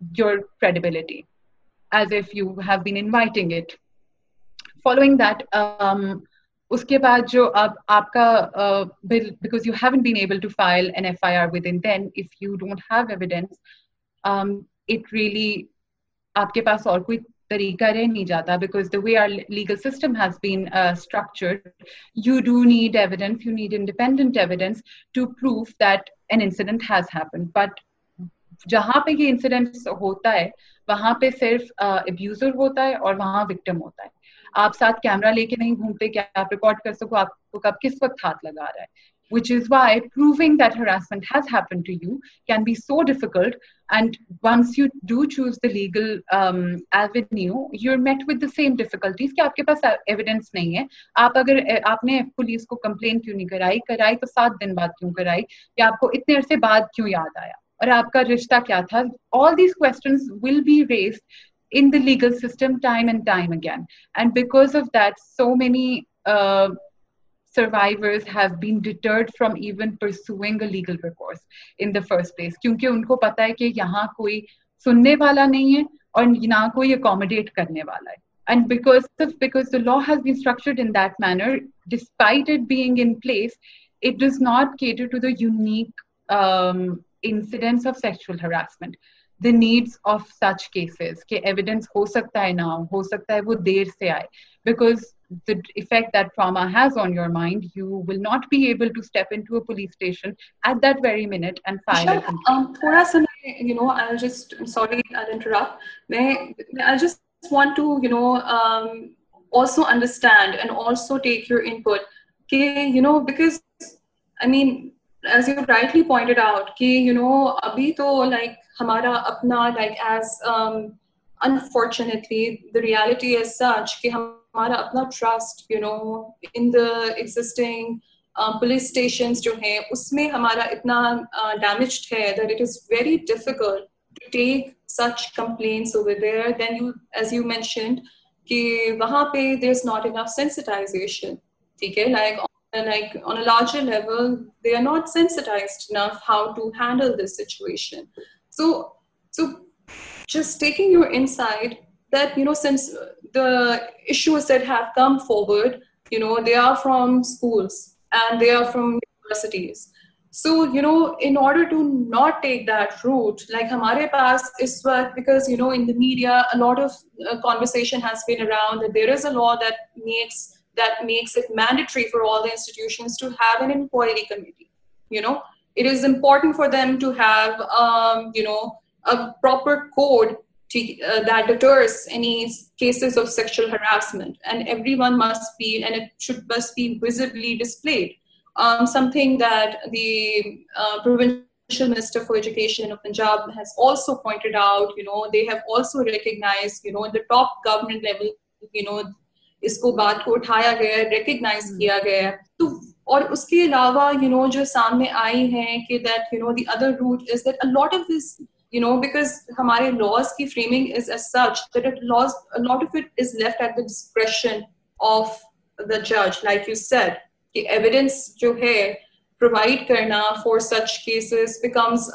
آپ کے پاس اور کوئی طریقہ رہ نہیں جاتا because we are legal system you do need evidence you need independent evidence to prove then incident but جہاں پہ یہ انسیڈنٹ ہوتا ہے وہاں پہ صرف ابیوزر ہوتا ہے اور وہاں وکٹم ہوتا ہے آپ ساتھ کیمرا لے کے نہیں گھومتے کیا آپ ریکارڈ کر سکو آپ کو کب کس وقت ہاتھ لگا رہا ہے legal meat with the same difficulties آپ کے پاس ایویڈینس نہیں ہے آپ اگر آپ نے پولیس کو کمپلین کیوں نہیں کرائی کرائی تو سات دن بعد کیوں کرائی یا آپ کو اتنے عرصے بعد کیوں یاد آیا اور آپ کا رشتہ کیا تھا all these questions will be in the the legal legal system time time and and again because of that so many have been deterred from even pursuing a in in first place کیونکہ کو پتا ہے کہ یہاں کوئی سننے والا نہیں ہے اور نہ کوئی اکومڈیٹ کرنے والا ہے and because because the law has been structured in that manner despite it being in place it does not cater to the unique need of such آئے trauma shot ٹوسوسٹین as you rightly pointed out کہ you know ابھی تو like ہمارا اپنا like as unfortunately the reality is such کہ ہمارا اپنا trust you know in the existing police stations جو ہیں اس میں ہمارا اتنا ڈیمیجڈ ہے that it is very difficult to take such complaints over there then you as you mentioned کہ وہاں پہ there is not enough sensitization ٹھیک ہے لائک لائک لارجراؤ to handle this situation pass media that makes it mandatory for all the institutions to have an inquiry committee you know it is important for them to have um, you know a proper code to, uh, that deters any cases of sexual harassment and everyone must be and it should must be visibly displayed um, something that the uh, provincial Minister for Education of Punjab has also pointed out, you know, they have also recognized, you know, in the top government level, you know, اس کو بات کو اٹھایا گیا ہے recognise کیا گیا ہے تو اور اس کے علاوہ یو نو جو سامنے آئی ہیں کہ that you know the other route is that lot of this you know because ہمارے لاس کی framing is a such that laws lot of it is left at the discretion of the جج like you said کہ evidence جو ہے provide کرنا for such cases becomes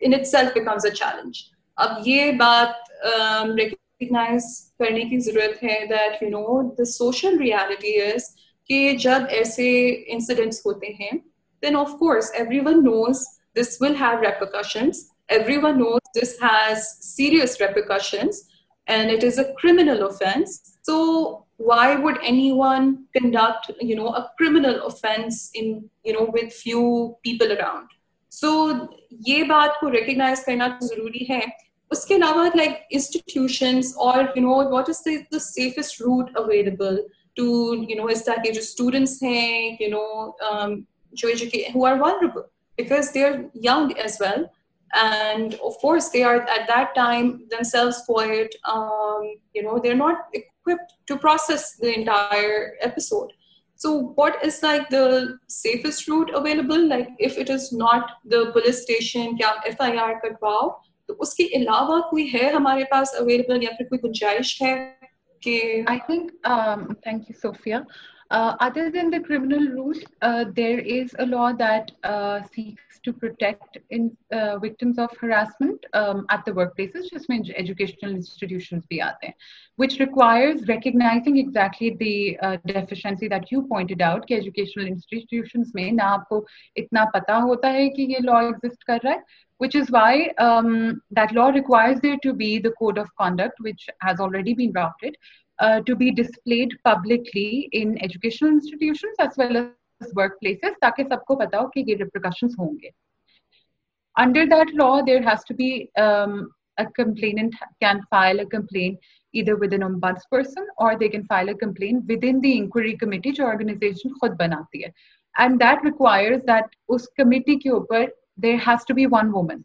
in itself becomes a challenge اب یہ بات um, recognise کرنے کی ضرورت ہے that you know the social reality is is کہ جب ایسے انسیڈنٹس ہوتے ہیں then of course every every one one knows knows this this will have has serious and it a criminal so why would any one conduct you know a in you know with few people around so یہ بات کو recognise کرنا ضروری ہے اس کے علاوہ like institutions اور you know what is the the safest route available to you know اس طرح کے جو اسٹوڈنٹس ہیں یو نو جو who are vulnerable because they are young as well and of course they are at that time themselves quite you know they are not equipped to process the entire episode so what is like the safest route available like if it is not the police station کیا F I R کٹواؤ تو اس کے علاوہ کوئی ہے ہمارے پاس available یا پھر کوئی گنجائش ہے کہ thank you Sofia other then the criminal rule there is a law that seeks to protect in victims of harassment at the work places جس میں ایجوکیشنل انسٹیٹیوشنس بھی آتے ہیں which requires recognising exactly the deficiency that you pointed out کہ educational institutions میں نہ آپ کو اتنا پتہ ہوتا ہے کہ یہ لا ایگزٹ کر رہا ہے which is why the require سب کو پتا ہو کہ یہ ہوں گے under that law there has to بیلینٹ کی there has to be one woman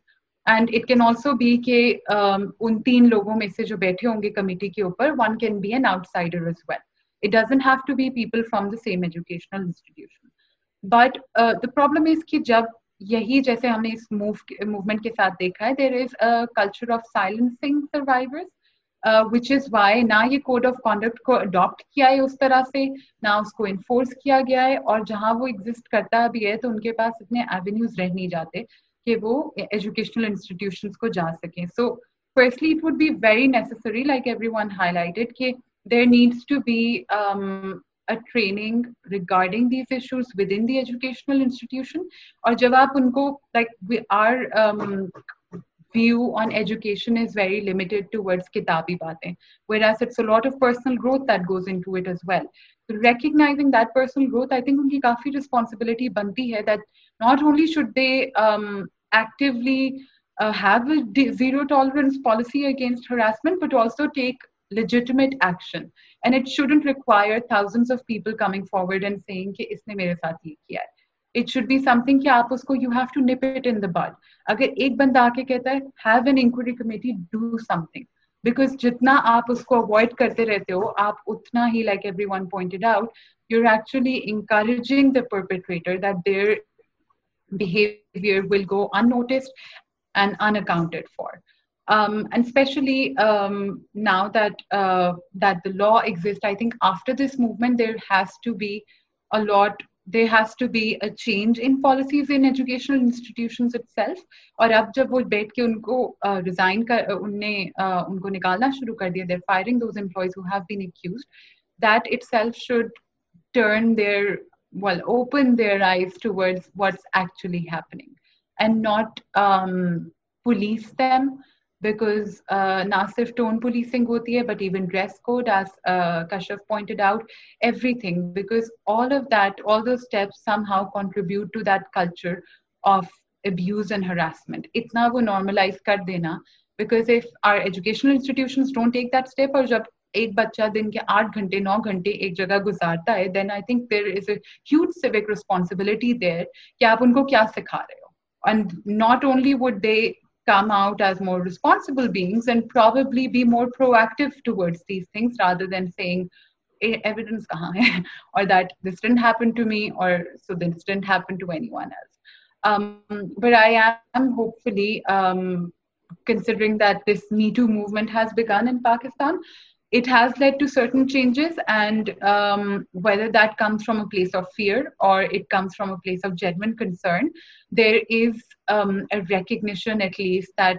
and it can also be کہ ان تین لوگوں میں سے جو بیٹھے ہوں گے کمیٹی کے اوپر one can be an outsider as well it doesn't have to be people from the same educational institution but the problem is کہ جب یہی جیسے ہم نے اس موومنٹ کے ساتھ دیکھا ہے there is culture of silencing survivor which is why نہ یہ کوڈ آف کانڈکٹ کو اڈاپٹ کیا ہے اس طرح سے نہ اس کو انفورس کیا گیا ہے اور جہاں وہ ایگزٹ کرتا بھی ہے تو ان کے پاس اتنے ایونیوز رہ نہیں جاتے کہ وہ ایجوکیشنل انسٹیٹیوشنس کو جا سکیں so firstly it would be very necessary like every one highlighted کہ there needs to be training regarding these issues within the educational institution اور جب آپ ان کو like we are zero tolerance policy against harassment but also ٹیکشن اس نے میرے ساتھ یہ کیا ہے اگر ایک بندہ آ کے کہتا ہے آپ اس کو out you um, um, uh, movement there now exit after this movement نکالئر آئی وٹ ایکچولیس بیکاز نہ صرف ٹون پولیسنگ ہوتی ہے اور جب ایک بچہ دن کے آٹھ گھنٹے نو گھنٹے ایک جگہ گزارتا ہے آپ ان کو کیا سکھا رہے ہو and not only would they come out as more responsible rather than سیئنگنس کہاں ہے گن Pakistan it has led to certain changes and um, whether that comes from a place of fear or it comes from a place of genuine concern, there is um, a recognition at least that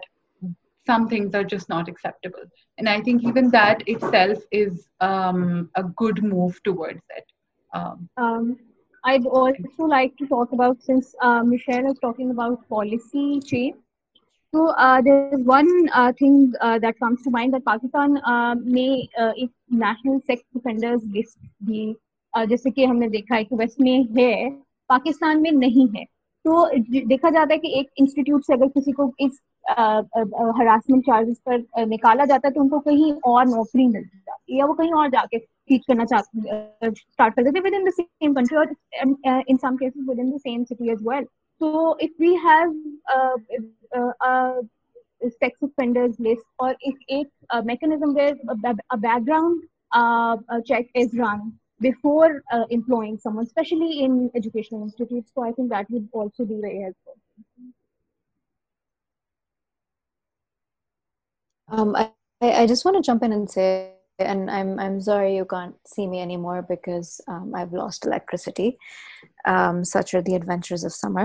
some things are just not acceptable. And I think even that itself is um, a good move towards it. Um, um. I'd also like to talk about, since uh, Michelle is talking about policy change, تو there is one thing that comes to mind that Pakistan نے ایک national sex offenders list دی جیسے کہ ہم نے دیکھا ہے کہ ویسٹ میں ہے پاکستان میں نہیں ہے تو دیکھا جاتا ہے کہ ایک انسٹیٹیوٹ سے اگر کسی کو اس harassment uh, charges uh, uh, پر نکالا جاتا ہے تو ان کو کہیں اور نوکری مل جاتی ہے یا وہ کہیں اور جا کے ٹیچ کرنا چاہتے سیکس اسپینڈرز لسٹ اور mechanism background check is run before employing some one especially in educational institutes I think that would also be very helpful Um, I, I just want to jump in and say, and I'm I'm sorry you can't see me anymore because um, I've lost electricity. Um, such are the adventures of summer.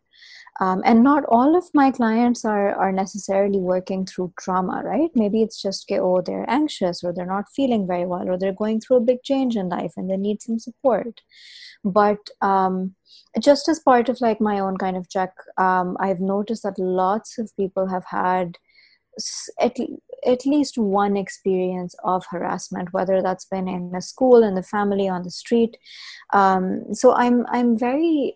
Um, and not all of my clients are necessarily working through trauma, right? Maybe it's just, oh, they're anxious, or they're not feeling very well, or they're going through a big change in life and they need some support. But um, just as part of like my own kind of check, um, I've noticed that lots of people have had at least one experience of harassment, whether that's been in a school, in the family, on the street. So I'm very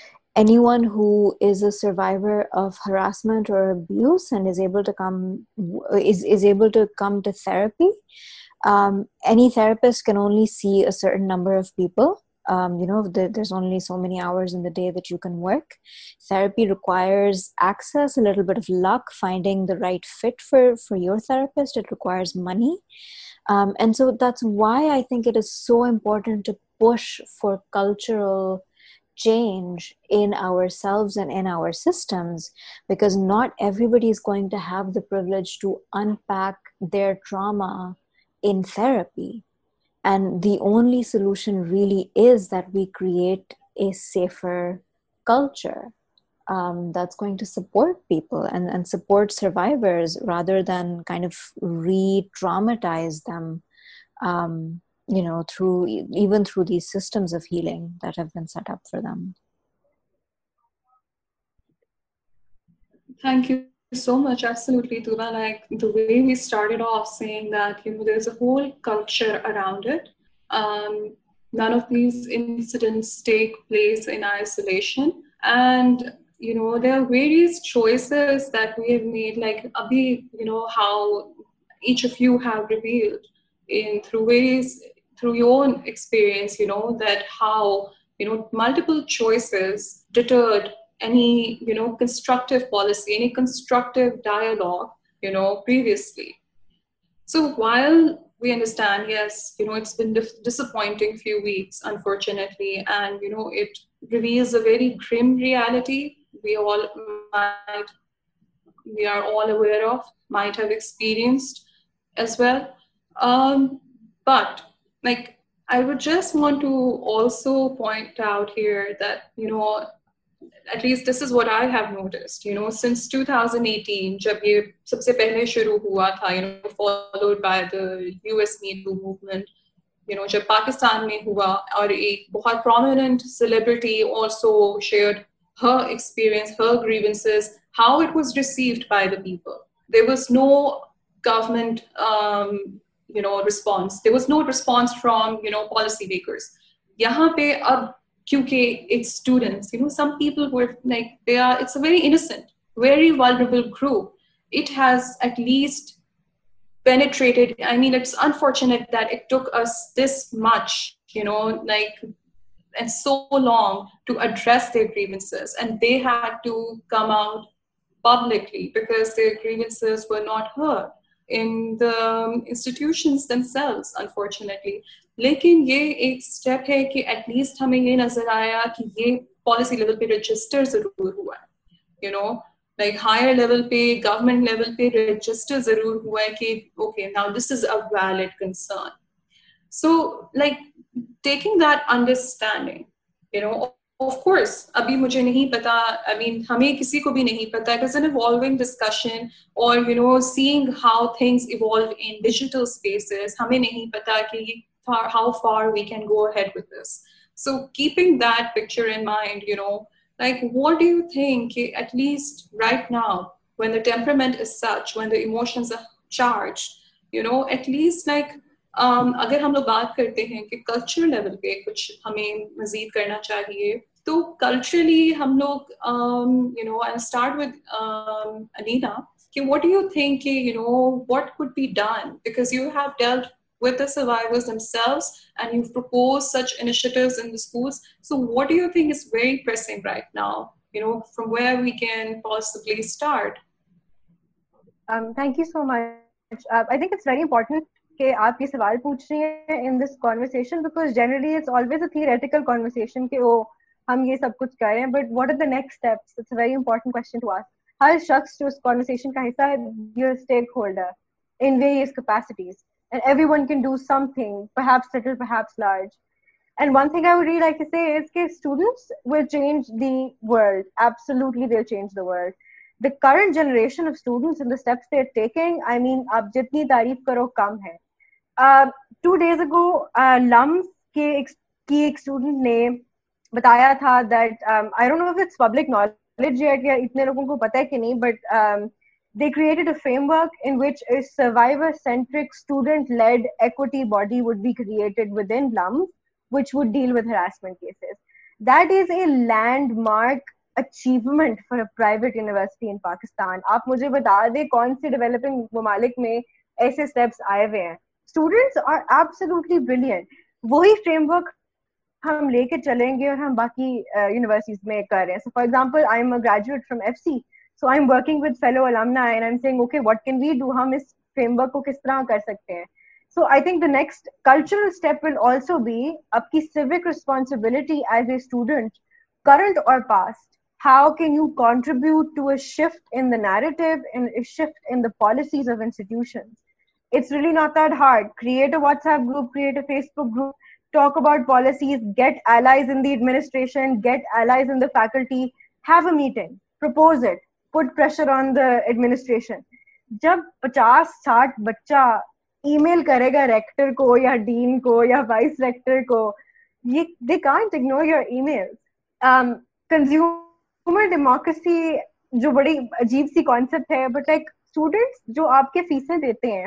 anyone who is a survivor of harassment or abuse and is able to come to therapy. Um, any therapist can only see a certain number of people. Um, there's only so many hours in the day that you can work. Therapy requires access, a little bit of luck, finding the right fit for your therapist. It requires money. Um, and so that's why I think it is so important to push for cultural change in ourselves and in our systems, because not everybody is going to have the privilege to unpack their trauma in therapy. And the only solution really is that we create a safer culture um, that's going to support people and support survivors rather than kind of re-traumatize them um, you know through even through these systems of healing that have been set up for them thank you so much absolutely Dula. like the way we started off saying that you know there's a whole culture around it um, none of these incidents take place in isolation and you know there are various choices that we have made like abhi you know how each of you have revealed through your experience you know that how no multiple choices پالیسیگ no previously so while we understand yes no disappointing انفارچونیٹلیز a very grim reality but like just شروع پاکستان میں ہوا اور ایک بہت prominent celebrities her grievance how it was received by the people the was no government was not from policy میکرسینٹریبلسٹ پینیٹریٹس unfortunate so لانگریس دےڈ to come out public یہ ایک اسٹیپ ہے کہ ایٹ لیسٹ ہمیں یہ نظر آیا کہ یہ پالیسی لیول پہ رجسٹر ضرور ہوا ہے گورمنٹ لیول پہ رجسٹر ضرور ہوا ہے کہ آف کورس ابھی مجھے نہیں پتا آئی مین ہمیں کسی کو بھی نہیں پتا اٹ از این ڈسکشن اور you know how things evolve in digital spaces ہمیں نہیں پتا کہ how far we can go head with this so keeping that picture in mind you know like what do you think کہ at least right now when the temperament is such when the are charge you know at least like اگر ہم لوگ بات کرتے ہیں کہ culture level پہ کچھ ہمیں مزید کرنا چاہیے تو کلچرلی ہم لوگ انینا um, um, کہ thank you so much I آپ یہ سوال پوچھ رہی ہیں ہم یہ سب کچھ کر رہے ہیں but what are are the the the the next steps steps very important question to to ask ہر شخص جو اس کانورسیشن کا حصہ ہے stakeholder in various capacities and and every one one can do something thing perhaps perhaps little large I I like say از کہ students students will will change change the world world absolutely current generation of they taking مین آپ جتنی تعریف کرو کم ہے two days ago LUMS ایک student نے بتایا تھا that I don't know it's public knowledge yet یا اتنے لوگوں کو پتا ہے کہ نہیں but they created a framework in which a survivor centric student led equity body would be created with in LUMS which would deal with harassment cases that is a landmark achievement for a private university in Pakistan آپ مجھے بتا دیں کون سے developing ممالک میں ایسے steps آئے ہوئے ہیں اسٹوڈنٹس آر ایبسلوٹلی بریلینٹ وہی فریم ورک ہم لے کے چلیں گے اور ہم باقی یونیورسٹیز میں کر رہے ہیں so so for example I I I am am am a graduate from F C working with fellow alumna and seeing okay what can we do ہم اس فریم ورک کو کس طرح کر سکتے ہیں so I think the next cultural step will also be key civic responsibility as a student current اور past how can you contribute to a shift in the the shift in policies of institution it's really not that hard create a WhatsApp group create a Facebook group یا dean کو یا vice rector کو um, بڑی عجیب سی concept ہے but like students جو آپ کے فیسیں دیتے ہیں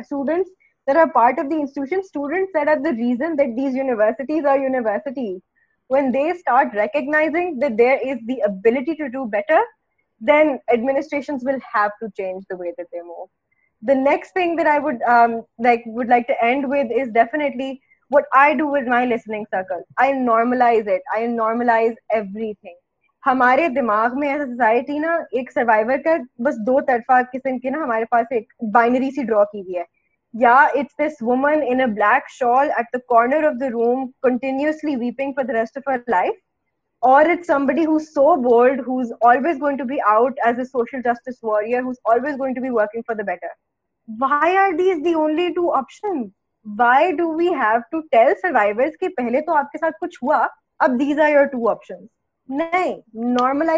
that are part of the institution, students that are the reason that these universities are universities, when they start recognizing that there is the ability to do better, then administrations will have to change the way that they move. The next thing that I would um, like would like to end with is definitely what I do with my listening circle. I normalize it. I normalize everything. ہمارے دماغ میں society نا ایک survivor کا بس دو طرفہ قسم کی نا ہمارے پاس ایک بائنری سی ڈرا کی ہوئی ہے یا it's this woman in black shawl at دارنر justice working for the better وائیزن وائی ڈو ویو ٹو ٹیلائی پہلے تو آپ کے ساتھ کچھ اب دیز آر یورس نہیں نارمل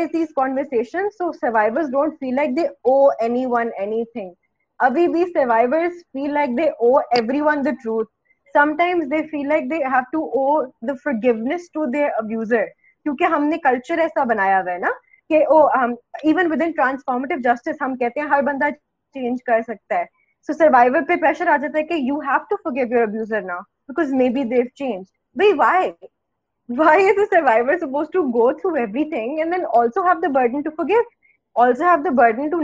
ابھی بھی feel like they they they owe owe every one the the truth feel like have to to abuser کیونکہ ہم نے کلچر ایسا بنایا ہوا ہے نا کہ oh even with in transformative justice ہم کہتے ہیں ہر بندہ چینج کر سکتا ہے سو سروائیور پہ پریشر آ جاتا ہے کہ you have have to to your abuser نا because maybe they've change بھائی why why is the the survivor suppose go through everything and then also burden بیو changing framework a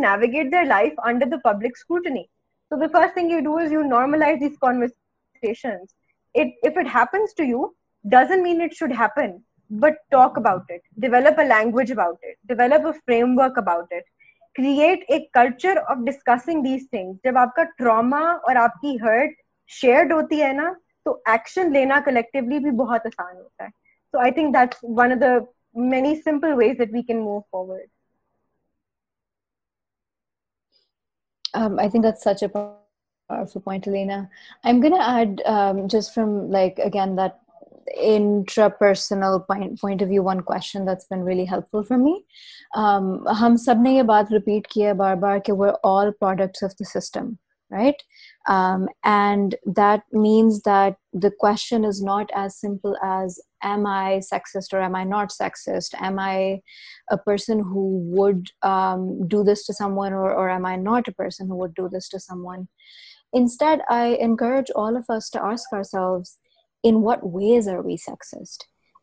culture of discussing جب آپ کا drama اور آپ کی hurt shared ہوتی ہے نا تو ایکشن لینا کلیکٹیولی بھی بہت آسان ہوتا ہے so I تھنکل ways that we can move forward ہم سب نے یہ بات رپیٹ کی ہے بار بار right and then's the question is am آئیسڈ am I not سکسڈ am I person who wasn't I what ways are we سکسڈ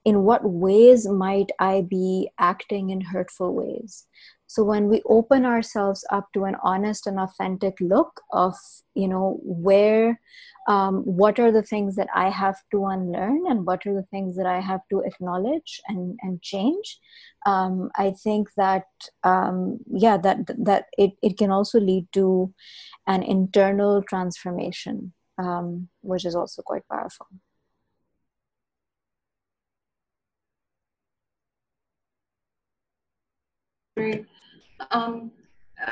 in what ways might I betting full ways So when we open ourselves up to an honest and authentic look of, where, um, what are the things that I have to unlearn and what are the things that I have to acknowledge and change, um, I think that, um, that it can also lead to an internal transformation, which is also quite powerful. Right. Um,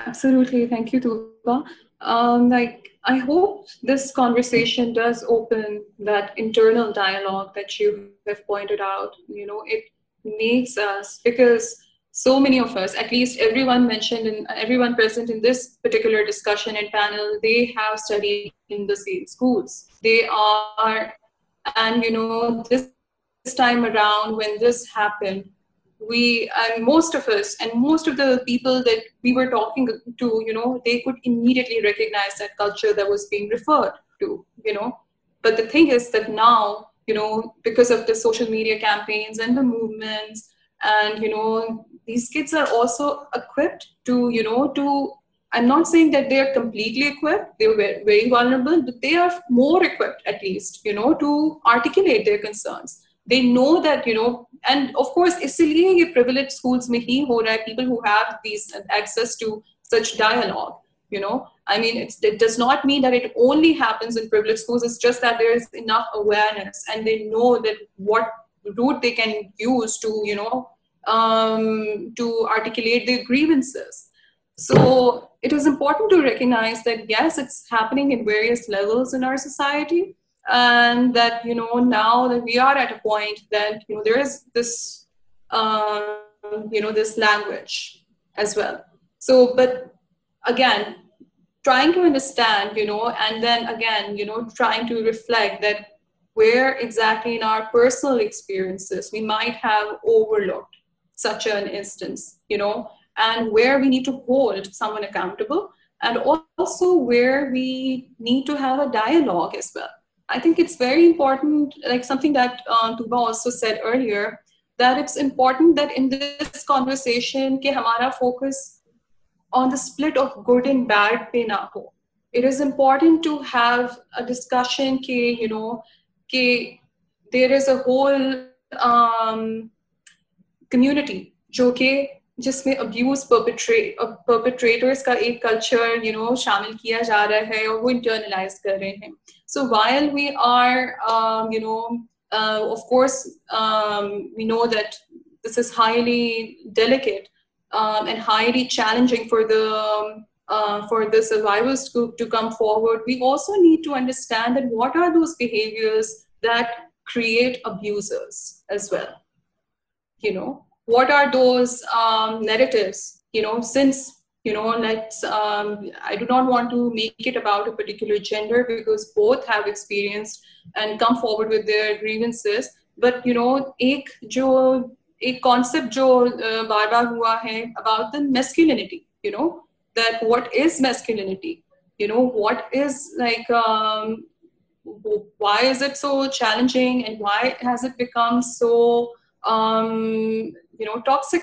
absolutely. Thank you, Tuba. Um, like, I hope this conversation does open that internal dialogue that you have pointed out. You know, it makes us because so many of us, at least everyone mentioned and everyone present in this particular discussion and panel, they have studied in the same schools. They are, and you know, this, this time around when this happened, پیپلائزرڈ ناؤز of the social media campaigns very والب morbid at لیسٹیکٹ schools میں ہی ہو رہا ہے point no this language well so but again trying to understand node then again you know try to reflect that where ایگزیکٹلیسنل over Lok such instance you know and where we need to hold some اکاؤنٹبلسو where we need to he dialogue as well I think it's very important, like something that uh, Tuba also said earlier, that it's important that in this conversation, ke hamara focus on the split of good and bad pe na ho. It is important to have a discussion ke, you know, ke there is a whole um, community jo ke جس میں abuse perpetrators کا ایک culture you know شامل کیا جا رہا ہے اور وہ انٹرنلائز کر رہے ہیں so as we know that this is highly delicately for the sir forward we so need to understand what ours value what ours mask what is mask why is it so challenging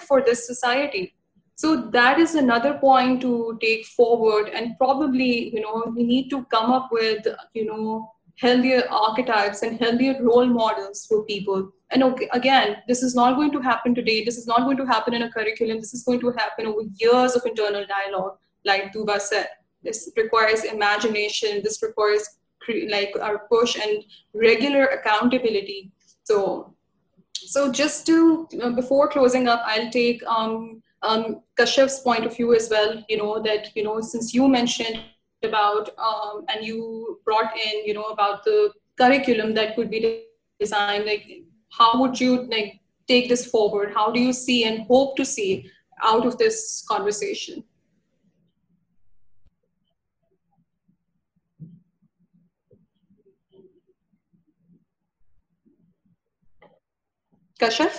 for this society so that is another point forward lead to come اپت healthier archetypes role models for people again this not going ٹوپنیکلم dialogue like regular accountability so so just before closing um, Kashyap's point of view as well, you know, that, you know, since you mentioned about um, and you brought in, you know, about the curriculum that could be designed, like, how would you like take this forward? How do you see and hope to see out of this conversation? Kashyap?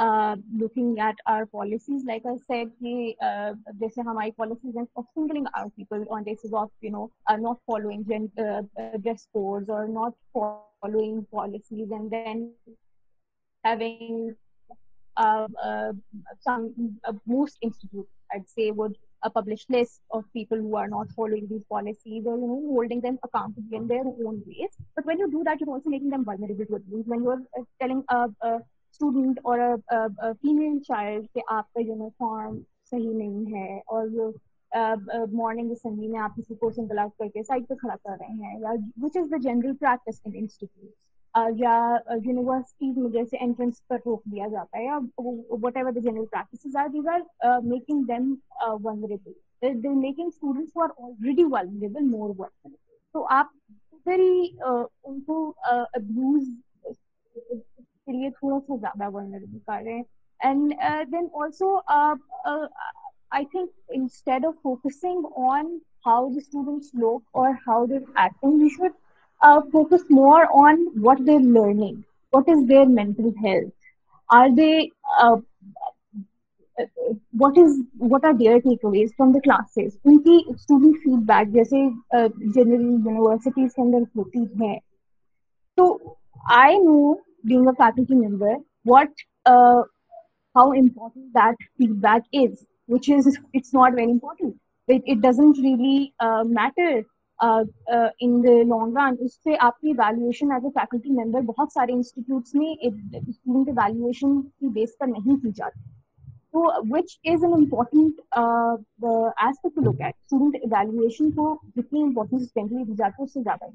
Looking at our policies like I کہ جیسے ہماری policies ہیں of our people of you know not not following following dress or policies and then having most institute telling student اور female child کہ آپ کا uniform صحیح نہیں ہے اور مارننگ اسمبلی میں آپ کسی کو سنگل آؤٹ کر کے سائڈ پہ کھڑا کر رہے ہیں یا which is the general practice in institute یا یونیورسٹیز میں جیسے انٹرنس پر روک دیا جاتا ہے یا whatever the general practices are these are making them vulnerable making students who are already vulnerable more vulnerable تو آپ ویری ان کو ابیوز کے لیے تھوڑا سا زیادہ ورنربل کر رہے ہیں and then also I think instead of focusing on how the students look or how there acting we should focus more on what there learning what is their mental health are they what is what are their takeaways from the classes ان کی student feedback جیسے general universities کے اندر ہوتی ہے تو I know being a faculty member, what uh, uh, uh, how important important. that feedback is, is which it's not very It, it doesn't really uh, matter uh, uh, in the long run. اس آپ کی کی as a faculty member بہت سارے institutes میں student base پر نہیں کی جاتی تو which is an important as پر ایٹ اسٹوڈنٹ کو جتنی امپورٹنس دی جاتی ہے اس سے زیادہ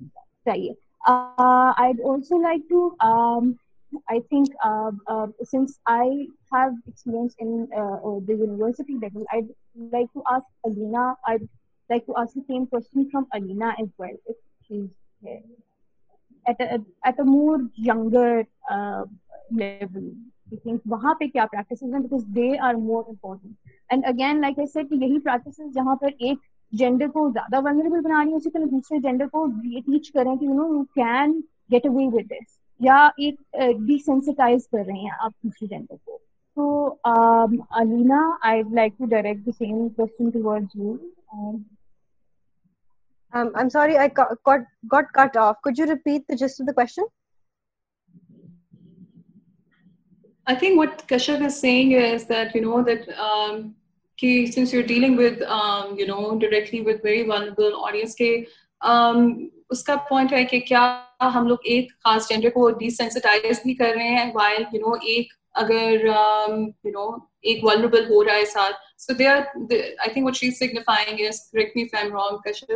چاہیے uh, I'd also like to, um, I think, uh, uh, since I have experience in uh, the university level, I'd like to ask Alina, I'd like to ask the same question from Alina as well, if she's here. At a, at a more younger uh, level, I think, وہاں پہ کیا practices ہیں because they are more important. And again, like I said, کہ یہی practices جہاں پر ایک gender کو زیادہ ونریبل بنا رہی ہیں اسی طرح دوسرے جینڈر کو یہ ٹیچ کر رہے ہیں کہ you know you can get away with this یا ایک ڈیسینسٹائز کر رہے ہیں آپ دوسرے جینڈر کو تو Alina I like to direct the same question to word you Um, I'm sorry, I got, got cut off. Could you repeat the gist of the question? I think what Kashyap is saying is that, you know, that um, کہ since you dealing with you know directly with very vulnerable audience کے um, اس کا point ہے کہ کیا ہم لوگ ایک خاص جینڈر کو ڈیسینسٹائز بھی کر رہے ہیں وائل یو نو ایک اگر یو um, نو ایک ونبل ہو رہا ہے ساتھ so they are I think what she signifying is correct me fame wrong کشف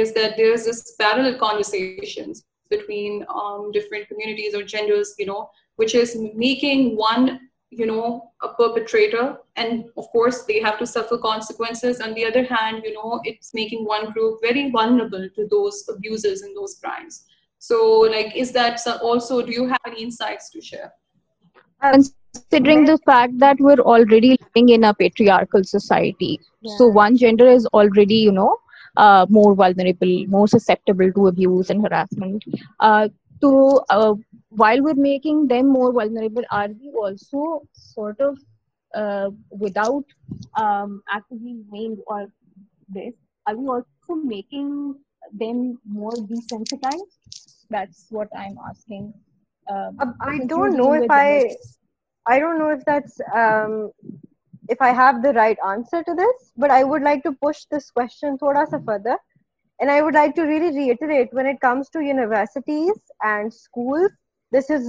is that there is this parallel conversations between different communities اور genders you know which is making one you know, a perpetrator. And of course, they have to suffer consequences. On the other hand, you know, it's making one group very vulnerable to those abusers and those crimes. So like, is that also, do you have any insights to share? Considering the fact that we're already living in a patriarchal society. Yeah. So one gender is already, you know, uh, more vulnerable, more susceptible to abuse and harassment. Uh, to uh, while we're making them more vulnerable, are we also sort of uh, without um, actively knowing or this, are we also making them more desensitized? That's what I'm asking. Um, um, I don't know if that's if I have the right answer to this, but I would like to push this question thoda sa further. And I would like to really reiterate, when it comes to universities and schools, this is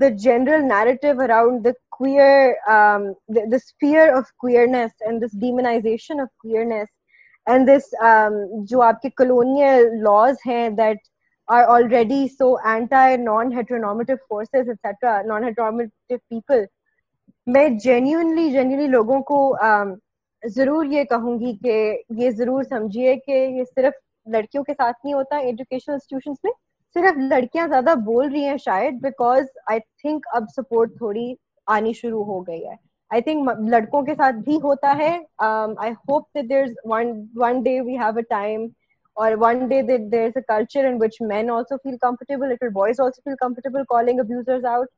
the general this جو آپ کے colonial laws ہیں are already so anti non non heteronormative heteronormative forces etc people ضرور یہ کہوں گی کہ یہ ضرور سمجھیے کہ یہ صرف لڑکیوں کے ساتھ نہیں ہوتا انسٹیٹیوشنس میں صرف لڑکیاں زیادہ بول رہی ہیں شاید بیکاز آئی تھنک اب سپورٹ تھوڑی آنی شروع ہو گئی ہے آئی تھنک لڑکوں کے ساتھ بھی ہوتا ہے اور one day there is a culture in which men also feel comfortable little boys also feel comfortable calling abusers out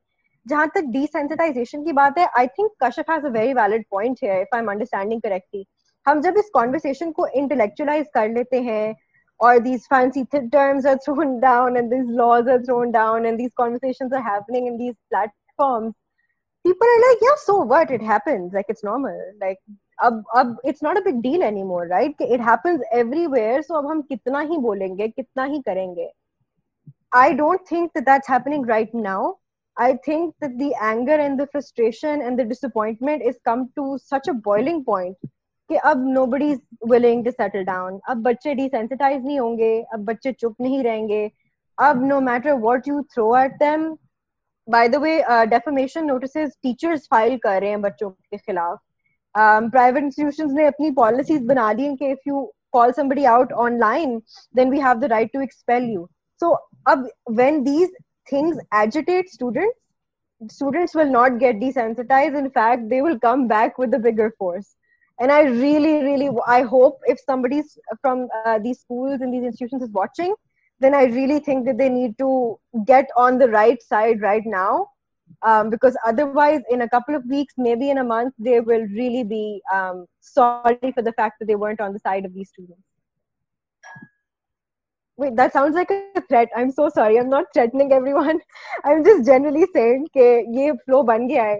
جہاں تک ڈی سینسٹائزیشن کی بات ہے آئی تھنک کشف has a very valid point ہے if I am understanding correctly ہم جب اس conversion کو انٹلیکچولاز کر لیتے ہیں اور these fancy terms are thrown down and these laws are thrown down and these conversations are happening in these platforms people are like yeah so what it happens like it's normal like اب اب it's not a big deal anymore right کہ it happens everywhere so اب ہم کتنا ہی بولیں گے کتنا ہی کریں گے I don't think that's happening right now I think the anger and the frustration and the disappointment is come to such a boiling point کہ اب nobody is willing to settle down اب بچے desensitize نہیں ہوں گے اب بچے چپ نہیں رہیں گے اب no matter what you throw at them by the way defamation notices teachers file کر رہے ہیں بچوں کے خلاف پرائیویٹ um, نے اپنی پالیسیز بنا ہیں کہ if you call out online then we have the right to expel you سو اب when these things the to get on now یہ فلو بن گیا ہے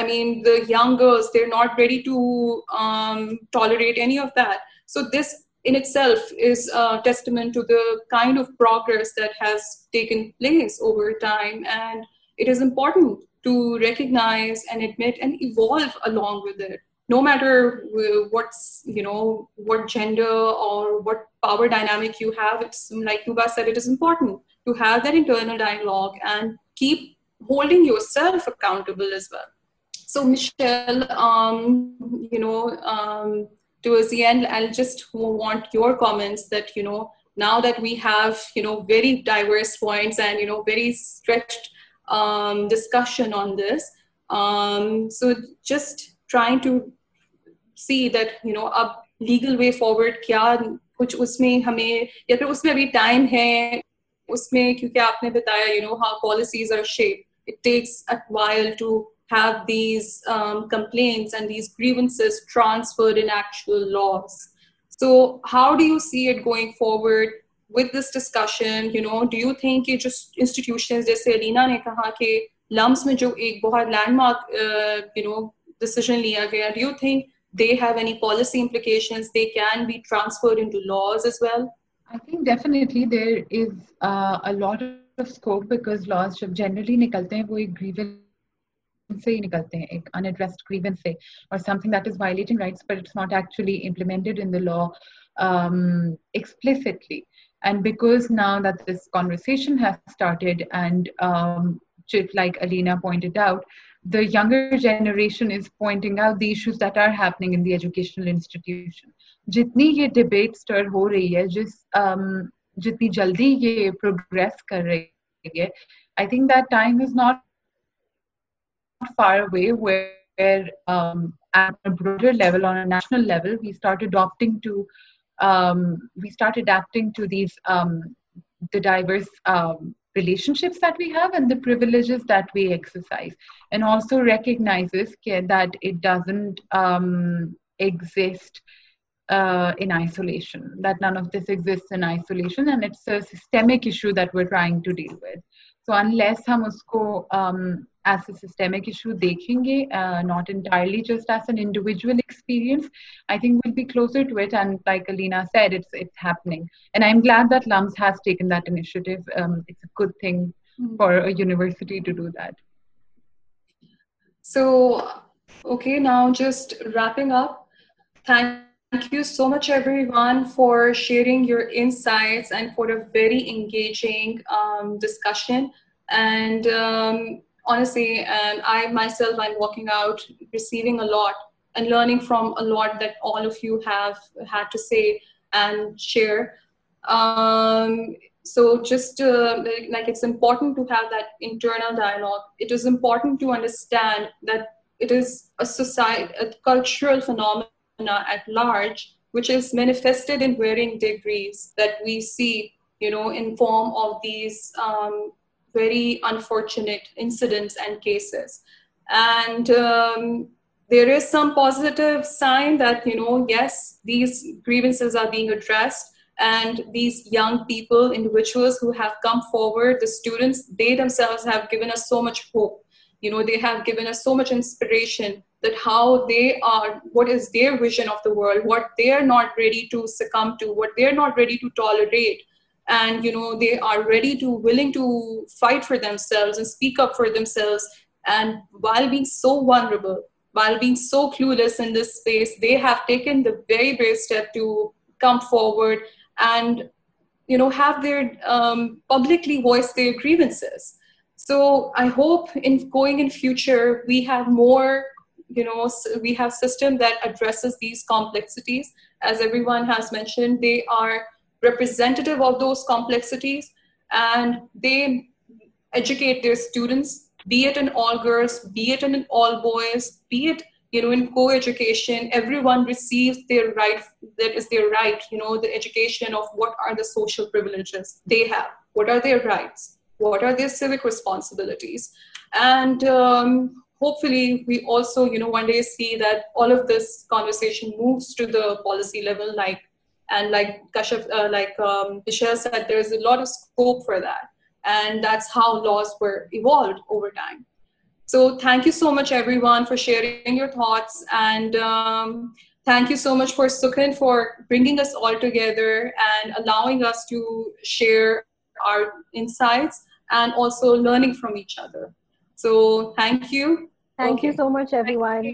young girls they are not ready to tolerate this int سیلفریسنٹ recognise and admit and الگ no matter what gender اور dialogue and keep holding yourself accountable well so much you know to and just hot your comment now that we have you know very diverse and you know varied discussion on this so just try to see that you know اب legal way forward کیا کچھ اس میں ہمیں یا پھر اس میں ابھی time ہے اس میں کیونکہ آپ نے بتایا جیسے لینڈ مارک ڈیسیزن لیا گیا پالیسی امپلیکیشنلی نکلتے ہیں وہ سے ہی نکلتے ہیں ایک ان ایڈریس گریونس سے اور something that is violating rights but it's not actually implemented in the law explicitly and because now that this conversation has started and like Alina pointed out the یگر generation is pointing out the issues that are happening in the educational institution جتنی یہ debate stir ہو رہی ہے جس um, جتنی جلدی یہ progress کر رہی ہے I think that time is not far away where, where um, at a broader level on a national level we start adopting to um, we start adapting to these um, the diverse um, relationships that we have and the privileges that we exercise and also recognizes that it doesn't um, exist uh, in isolation that none of this exists in isolation and it's a systemic issue that we're trying to deal with so unless ہم اس کو as a systemic issue دیکھیں گے not entirely just as an individual experience I think will be closer to it and like Alina said it's it's happening and I am glad that LUMS has taken that initiative it's a good thing for university to do that so okay now just wrapping up thank thank you so much everyone for sharing your insight and for a very engaging discussion learning from it see and share so just like dialogue intent understand is cultural phenom phenomena at large, which is manifested in varying degrees that we see, you know, in form of these um, very unfortunate incidents and cases. And um, there is some positive sign that, you know, yes, these grievances are being addressed and these young people, individuals who have come forward, the students, they themselves have given us so much hope. You know, they have given us so much inspiration that how they are, what is their vision of the world, what they're not ready to succumb to, what they're not ready to tolerate. And, you know, they are ready to, willing to fight for themselves and speak up for themselves. And while being so vulnerable, while being so clueless in this space, they have taken the very brave step to come forward and, you know, have their um, publicly voice their grievances. So I hope in going in future, we have more age girls be add اینڈزیشن civic responsibilities hopefully we also you know one day set all of this moves to the policies how لاسال so thank you so much everyone for sharing for bringing شیئرو learning from each other so thank you thank you so much every one